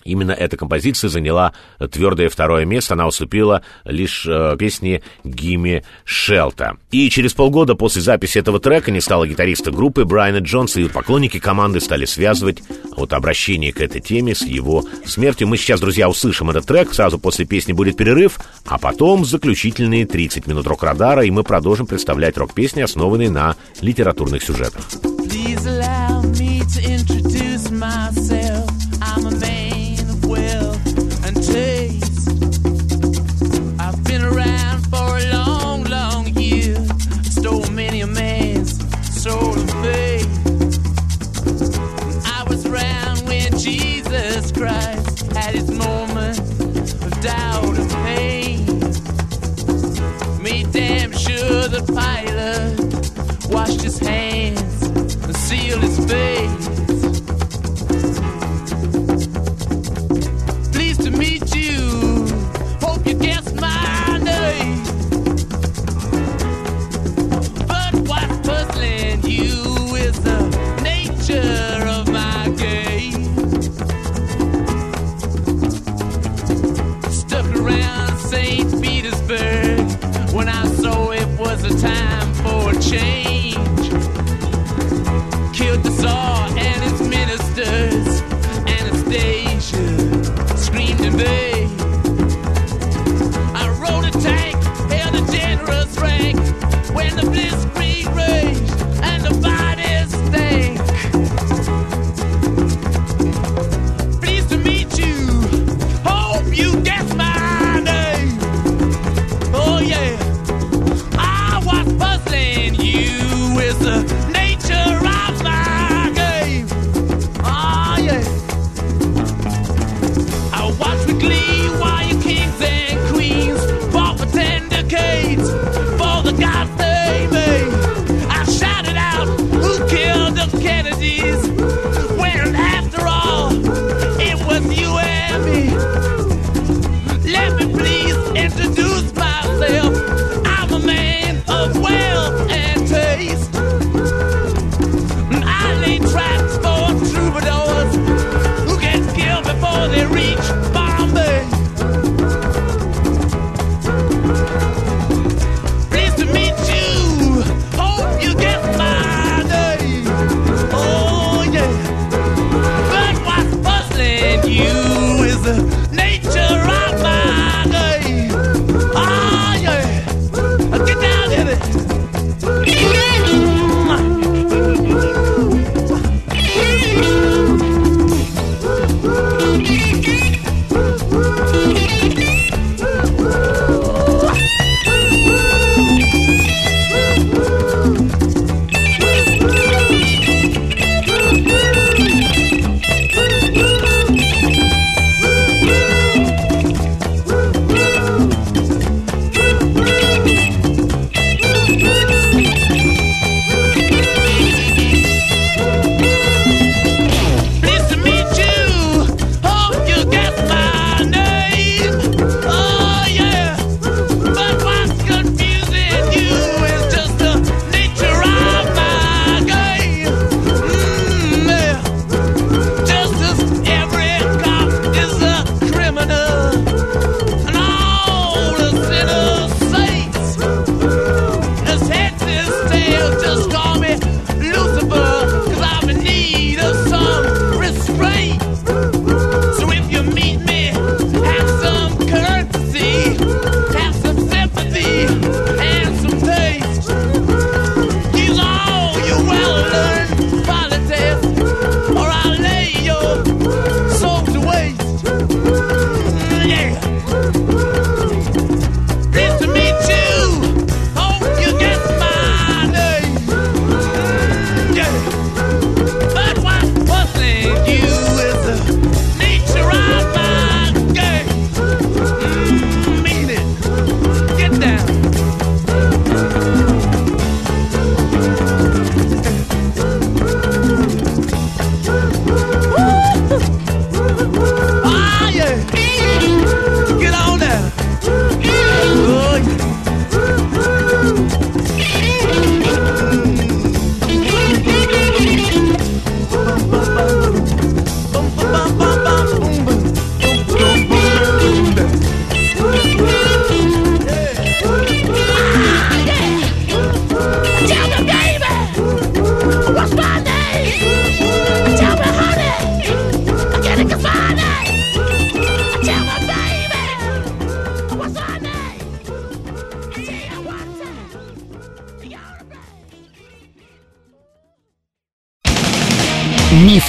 Именно эта композиция заняла твердое второе место, она уступила лишь э, песне Гимми Шелта. И через полгода после записи этого трека не стало гитариста группы Брайана Джонса, и поклонники команды стали связывать вот обращение к этой теме с его смертью. Мы сейчас, друзья, услышим этот трек, сразу после песни будет перерыв, а потом заключительные 30 минут рок-радара, и мы продолжим представлять рок-песни, основанные на литературных сюжетах. Please allow me to introduce myself. had moment of doubt and pain. Me damn sure the pilot washed his hands and sealed his face. Pleased to meet you. Hope you guessed my. was a time for change. Killed the and his ministers. Screamed in vain.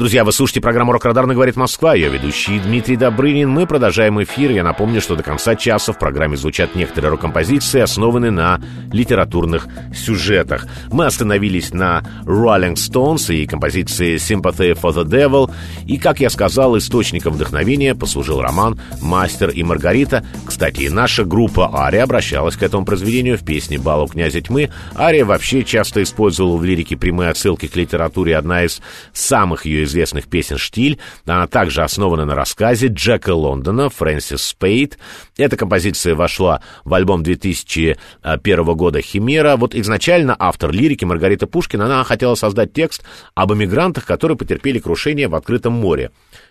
Друзья, вы слушаете программу «Рок-Радар» говорит Москва. Я ведущий Дмитрий Добрынин. Мы продолжаем эфир. Я напомню, что до конца часа в программе звучат некоторые рок-композиции, основанные на литературных сюжетах. Мы остановились на Rolling Stones и композиции Sympathy for the Devil. И, как я сказал, источником вдохновения послужил роман «Мастер и Маргарита». Кстати, и наша группа «Ария» обращалась к этому произведению в песне «Бал у князя тьмы». Ария вообще часто использовала в лирике прямые отсылки к литературе. Одна из самых ее известных песен «Штиль». Она также основана на рассказе Джека Лондона «Фрэнсис Спейд». Эта композиция вошла в альбом 2001 года «Химера». Вот изначально автор лирики Маргарита Пушкина, она хотела создать текст об эмигрантах, которые потерпели крушение в открытом море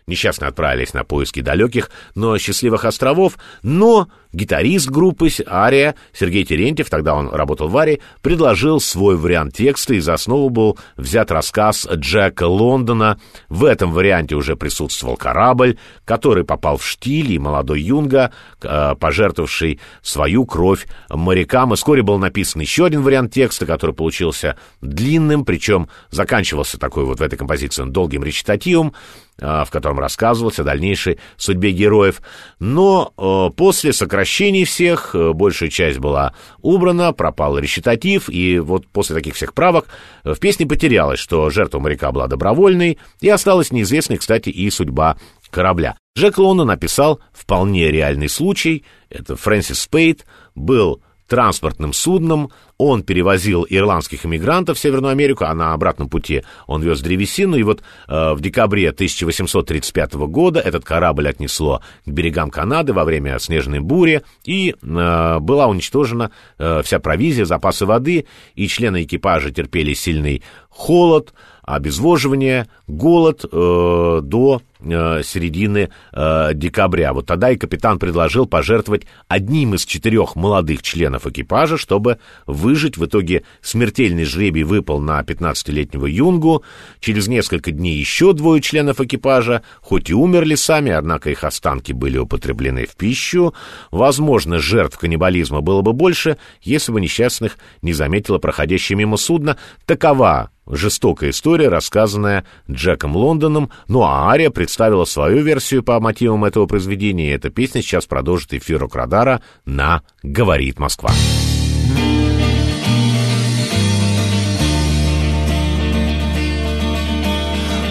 несчастно отправились на поиски далеких, но счастливых островов, но гитарист группы «Ария» Сергей Терентьев, тогда он работал в «Арии», предложил свой вариант текста, и за основу был взят рассказ Джека Лондона. В этом варианте уже присутствовал корабль, который попал в штиль, и молодой Юнга, э, пожертвовавший свою кровь морякам. И вскоре был написан еще один вариант текста, который получился длинным, причем заканчивался такой вот в этой композиции долгим речитативом, в котором рассказывалось о дальнейшей судьбе героев. Но э, после сокращений всех э, большая часть была убрана, пропал речитатив, и вот после таких всех правок э, в песне потерялось, что жертва моряка была добровольной, и осталась неизвестной, кстати, и судьба корабля. Джек Лондон написал вполне реальный случай. Это Фрэнсис Спейд был транспортным судном. Он перевозил ирландских иммигрантов в Северную Америку, а на обратном пути он вез древесину. И вот э, в декабре 1835 года этот корабль отнесло к берегам Канады во время снежной бури, и э, была уничтожена э, вся провизия, запасы воды, и члены экипажа терпели сильный холод, обезвоживание, голод э, до середины э, декабря. Вот тогда и капитан предложил пожертвовать одним из четырех молодых членов экипажа, чтобы выжить. В итоге смертельный жребий выпал на 15-летнего юнгу. Через несколько дней еще двое членов экипажа, хоть и умерли сами, однако их останки были употреблены в пищу. Возможно, жертв каннибализма было бы больше, если бы несчастных не заметило проходящее мимо судно. Такова Жестокая история, рассказанная Джеком Лондоном, ну а Ария представила свою версию по мотивам этого произведения, и эта песня сейчас продолжит эфир Рок-Радара на «Говорит Москва».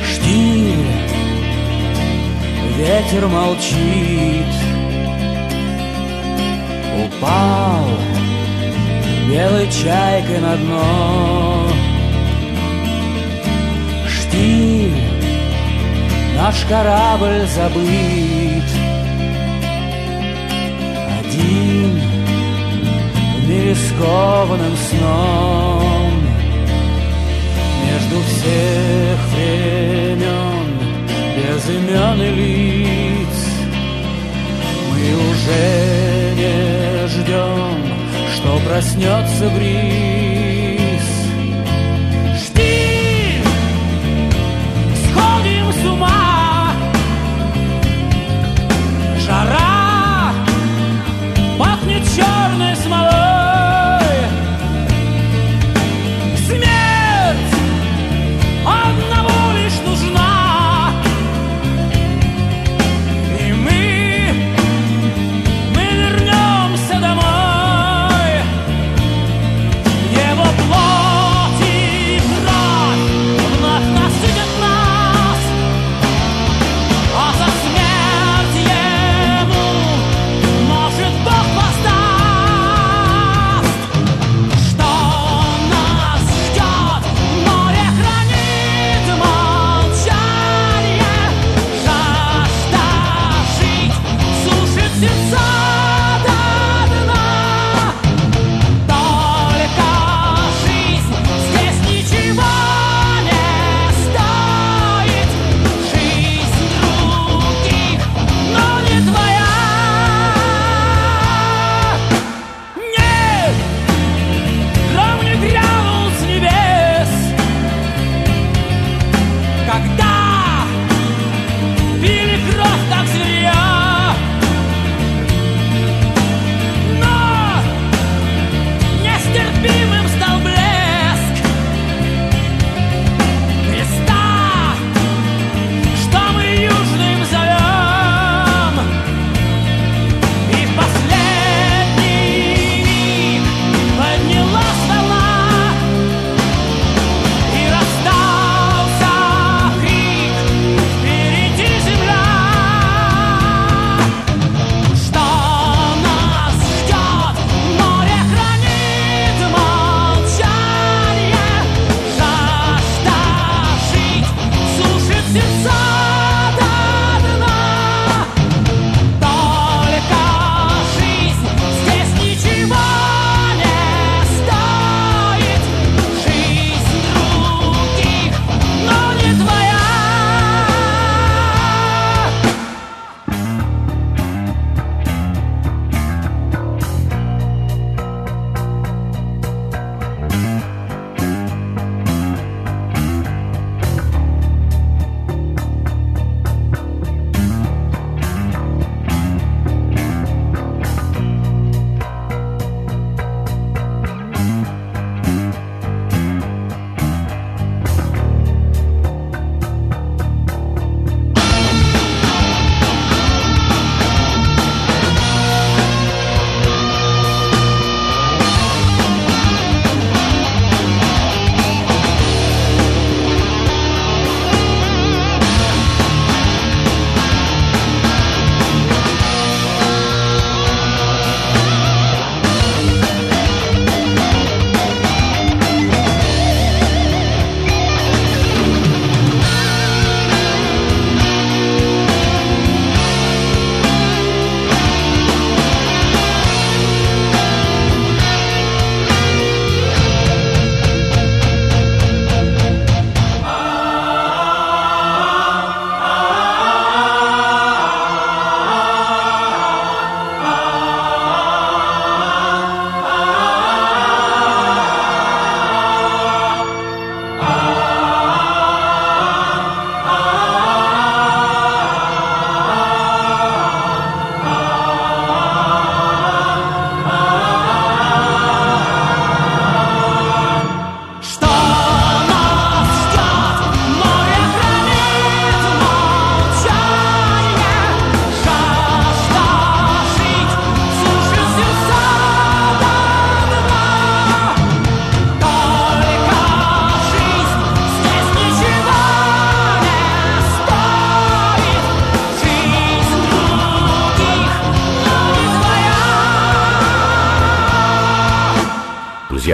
Штиль, ветер молчит, упал белой чайкой на дно. Наш корабль забыт, один в мире скованным сном между всех времен без имен и лиц мы уже не ждем, что проснется бриз. Жди, сходим с ума, пахнет черной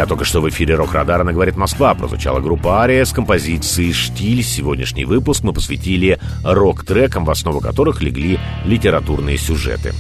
только что в эфире «Рок-Радар» она говорит Москва. Прозвучала группа «Ария» с композицией «Штиль». Сегодняшний выпуск мы посвятили рок-трекам, в основу которых легли литературные сюжеты.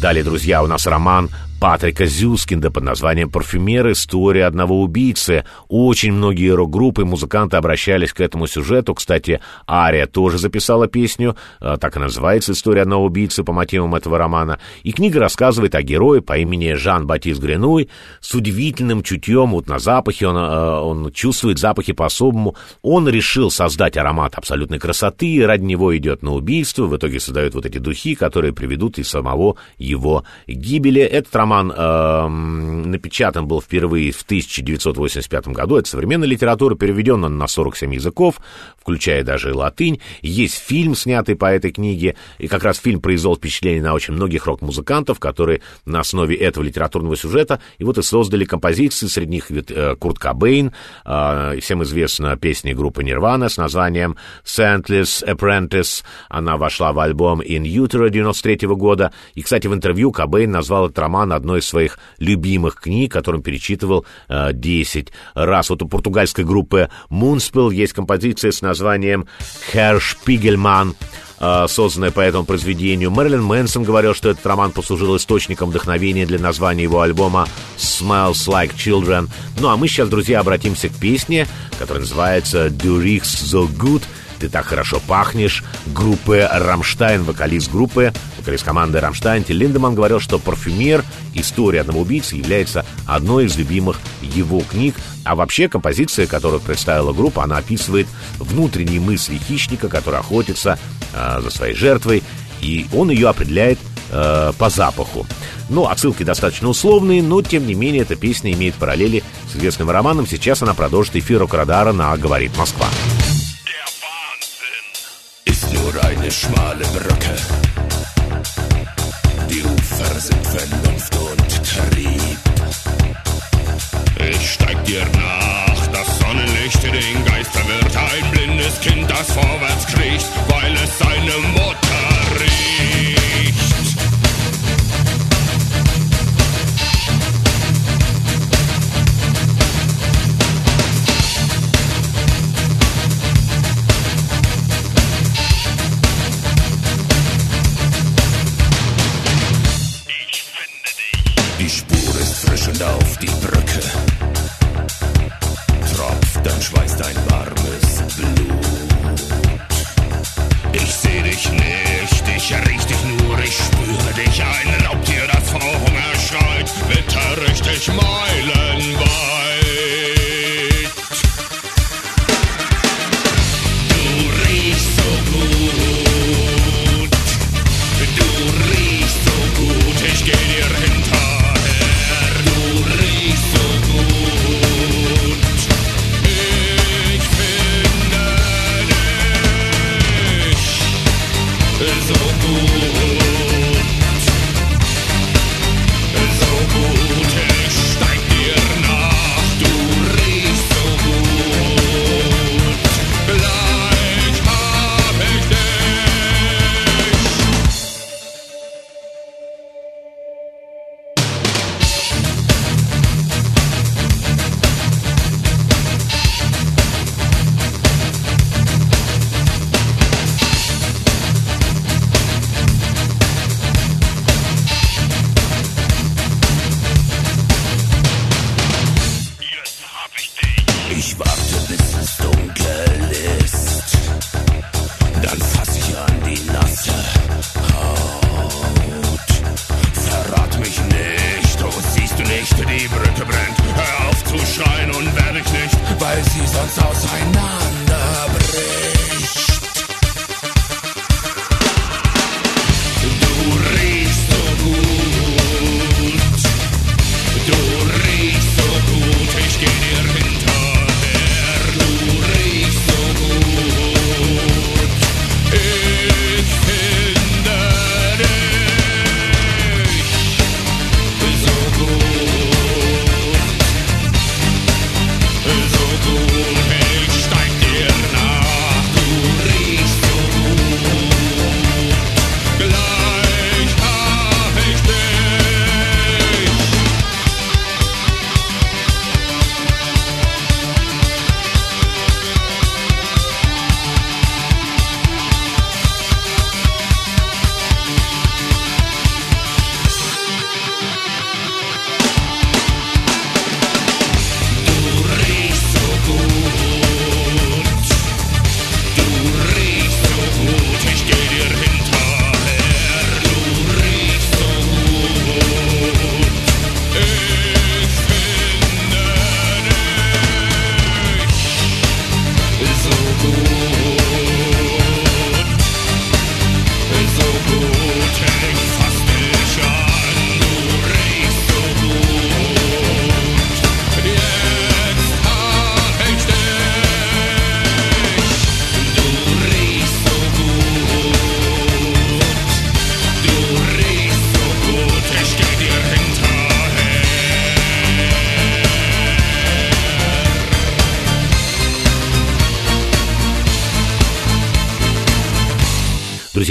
Далее, друзья, у нас роман Патрика Зюскинда под названием «Парфюмер. История одного убийцы». Очень многие рок-группы и музыканты обращались к этому сюжету. Кстати, Ария тоже записала песню, э, так и называется «История одного убийцы» по мотивам этого романа. И книга рассказывает о герое по имени Жан-Батист Гренуй с удивительным чутьем вот на запахи, он, э, он чувствует запахи по-особому. Он решил создать аромат абсолютной красоты, и ради него идет на убийство, в итоге создает вот эти духи, которые приведут и самого его гибели. Этот роман э, напечатан был впервые в 1985 году. Это современная литература, переведен он на 47 языков, включая даже и латынь. Есть фильм, снятый по этой книге, и как раз фильм произвел впечатление на очень многих рок-музыкантов, которые на основе этого литературного сюжета и вот и создали композиции, среди них ведь, э, Курт Кобейн, э, всем известна песня группы Нирвана с названием «Scentless Apprentice». Она вошла в альбом «In Utero» 93 года. И, кстати, в интервью Кобейн назвал этот роман одной из своих любимых книг, которым перечитывал э, 10 раз. Вот у португальской группы Moonspell есть композиция с названием «Herr Spiegelman», созданная по этому произведению. Мэрилин Мэнсон говорил, что этот роман послужил источником вдохновения для названия его альбома «Smells Like Children». Ну а мы сейчас, друзья, обратимся к песне, которая называется «Du riechst so gut», «Ты так хорошо пахнешь» группы «Рамштайн», вокалист группы, вокалист команды «Рамштайн» Тиль Линдеман говорил, что «Парфюмер. История одного убийцы» является одной из любимых его книг, а вообще композиция, которую представила группа, она описывает внутренние мысли хищника, который охотится э, за своей жертвой, и он ее определяет э, по запаху. Ну, отсылки достаточно условные, но, тем не менее, эта песня имеет параллели с известным романом. Сейчас она продолжит эфир Рок-Радара на «Говорит Москва». Ist nur eine schmale Brücke. Die Ufer sind Vernunft und Trieb. Ich steig dir nach, das Sonnenlicht den Geist verwirrt. Ein blindes Kind, das vorwärts kriecht, weil es seine Mutter Strömend auf die Brücke. Tropft, dann schweißt ein warmes Blut. Ich seh dich nicht, ich riech dich nur, ich spüre dich ein. Ob dir das Hunger schreit, bitte richtig ich Meilen.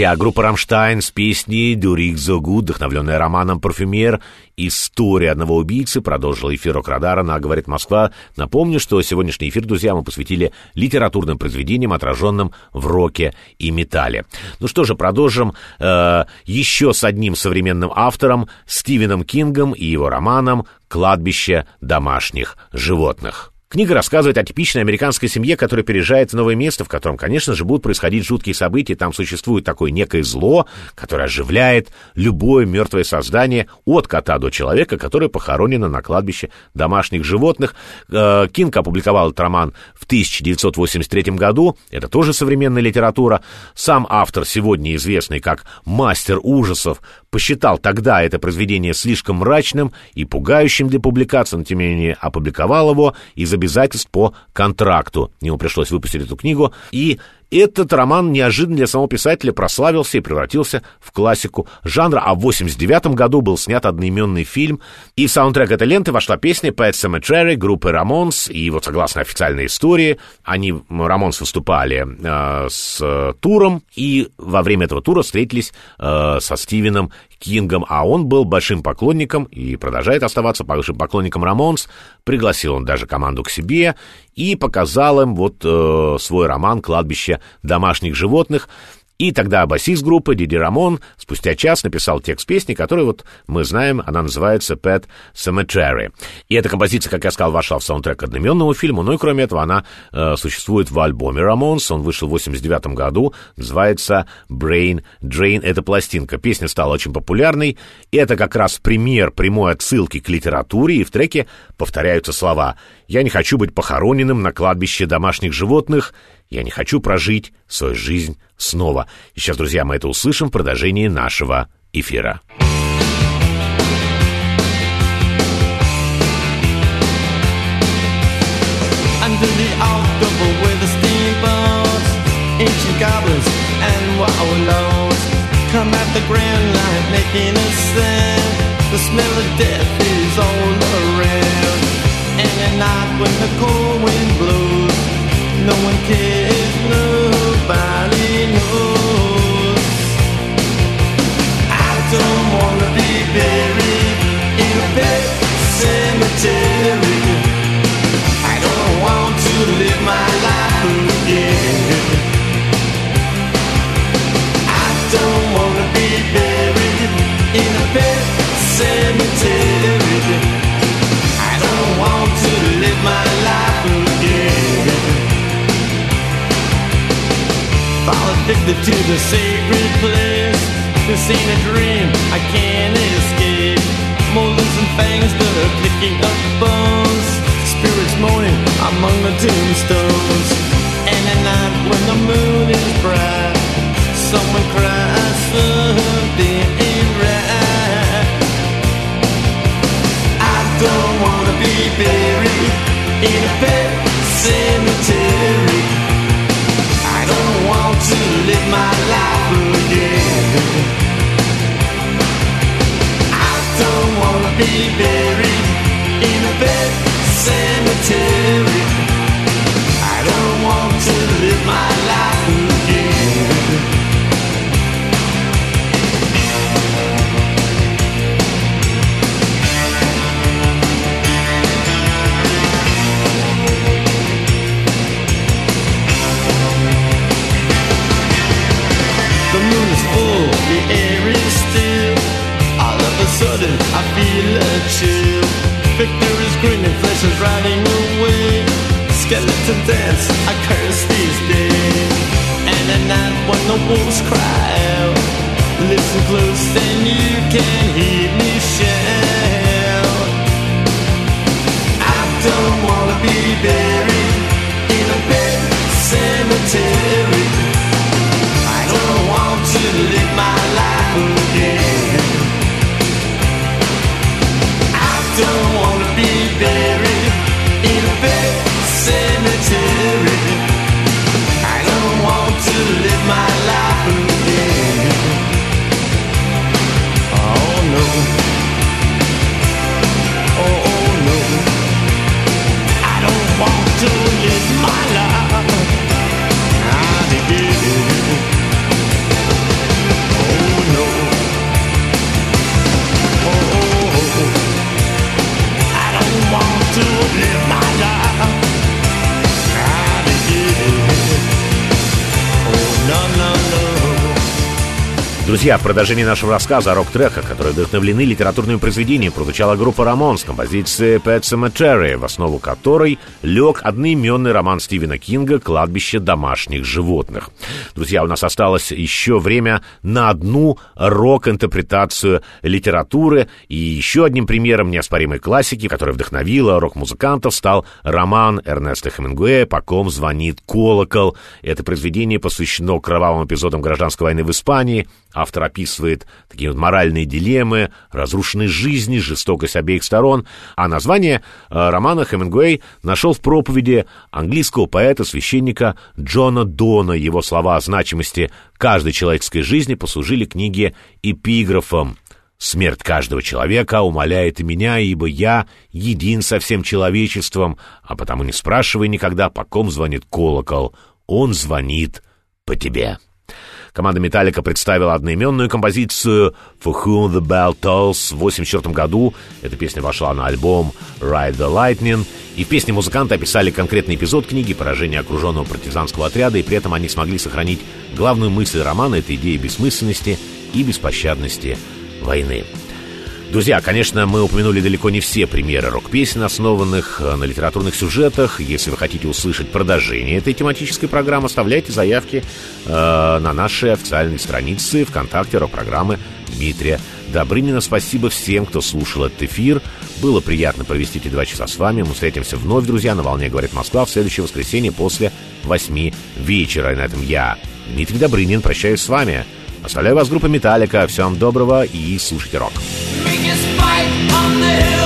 Друзья, группа «Рамштайн» с песней «Du riechst so gut», вдохновленная романом «Парфюмер», «История одного убийцы» продолжила эфир «Рок-радара» на «Говорит Москва». Напомню, что сегодняшний эфир, друзья, мы посвятили литературным произведениям, отраженным в роке и металле. Ну что же, продолжим э, еще с одним современным автором, Стивеном Кингом и его романом «Кладбище домашних животных». Книга рассказывает о типичной американской семье, которая переезжает в новое место, в котором, конечно же, будут происходить жуткие события. Там существует такое некое зло, которое оживляет любое мертвое создание от кота до человека, которое похоронено на кладбище домашних животных. Э, Кинг опубликовал этот роман в 1983 году. Это тоже современная литература. Сам автор, сегодня известный как мастер ужасов, посчитал тогда это произведение слишком мрачным и пугающим для публикации, но тем не менее опубликовал его из обязательств по контракту. Ему пришлось выпустить эту книгу, и этот роман неожиданно для самого писателя прославился и превратился в классику. Жанра, а в 89 году был снят одноименный фильм, и в саундтрек этой ленты вошла песня Pet Sematary группы Рамонс, и вот согласно официальной истории, они, Рамонс, выступали э, с туром, и во время этого тура встретились э, со Стивеном Кингом, а он был большим поклонником и продолжает оставаться большим поклонником Рамонс. Пригласил он даже команду к себе и показал им вот э, свой роман «Кладбище домашних животных». И тогда басист группы Диди Рамон спустя час написал текст песни, который вот мы знаем, она называется «Pet Cemetery». И эта композиция, как я сказал, вошла в саундтрек к одноименному фильму, ну и кроме этого она э, существует в альбоме Рамонс, он вышел в 89 году, называется «Brain Drain». Это пластинка. Песня стала очень популярной, и это как раз пример прямой отсылки к литературе, и в треке повторяются слова. «Я не хочу быть похороненным на кладбище домашних животных», «Я не хочу прожить свою жизнь снова». И сейчас, друзья, мы это услышим в продолжении нашего эфира. Under the October with the steamboats, ancient goblins and wallows come at the grand line making a sound. The smell of death is all around. And at night when the cold wind blows, no one cares, nobody knows. I don't wanna be buried in a pet cemetery. I don't want to live my life again. I don't wanna be buried in a pet cemetery. I don't want to live my life Fall addicted to the sacred place. This ain't a dream, I can't escape. Molars and fangs are picking up bones. Spirits moaning among the tombstones. And at night when the moon is bright, someone cries something ain't right. I don't wanna be buried in a pet cemetery. Be buried in a pet cemetery. I don't want to live my life wolves cry listen close, Друзья, в продолжении нашего рассказа о рок-треках, которые вдохновлены литературными произведениями, прозвучала группа «Рамон» с композицией «Pet Cemetery», в основу которой лег одноименный роман Стивена Кинга «Кладбище домашних животных». Друзья, у нас осталось еще время на одну рок-интерпретацию литературы, и еще одним примером неоспоримой классики, которая вдохновила рок-музыкантов, стал роман Эрнеста Хемингуэя «По ком звонит колокол». Это произведение посвящено кровавым эпизодам гражданской войны в Испании, Автор описывает такие вот моральные дилеммы, разрушенные жизни, жестокость обеих сторон. А название э, романа Хемингуэй нашел в проповеди английского поэта-священника Джона Дона. Его слова о значимости каждой человеческой жизни послужили книге эпиграфом. «Смерть каждого человека умоляет и меня, ибо я един со всем человечеством, а потому не спрашивай никогда, по ком звонит колокол. Он звонит по тебе». Команда «Металлика» представила одноименную композицию «For Whom the Bell Tolls» в 1984 году. Эта песня вошла на альбом «Ride the Lightning». И в песне музыканты описали конкретный эпизод книги «Поражение окруженного партизанского отряда», и при этом они смогли сохранить главную мысль романа — это идея бессмысленности и беспощадности войны. Друзья, конечно, мы упомянули далеко не все примеры рок-песен, основанных э, на литературных сюжетах. Если вы хотите услышать продолжение этой тематической программы, оставляйте заявки э, на нашей официальной странице ВКонтакте рок-программы Дмитрия Добрынина. Спасибо всем, кто слушал этот эфир. Было приятно провести эти два часа с вами. Мы встретимся вновь, друзья, на «Волне говорит Москва» в следующее воскресенье после восьми вечера. И на этом я, Дмитрий Добрынин, прощаюсь с вами. Оставляю вас группа «Металлика». Всем доброго и слушайте рок. Biggest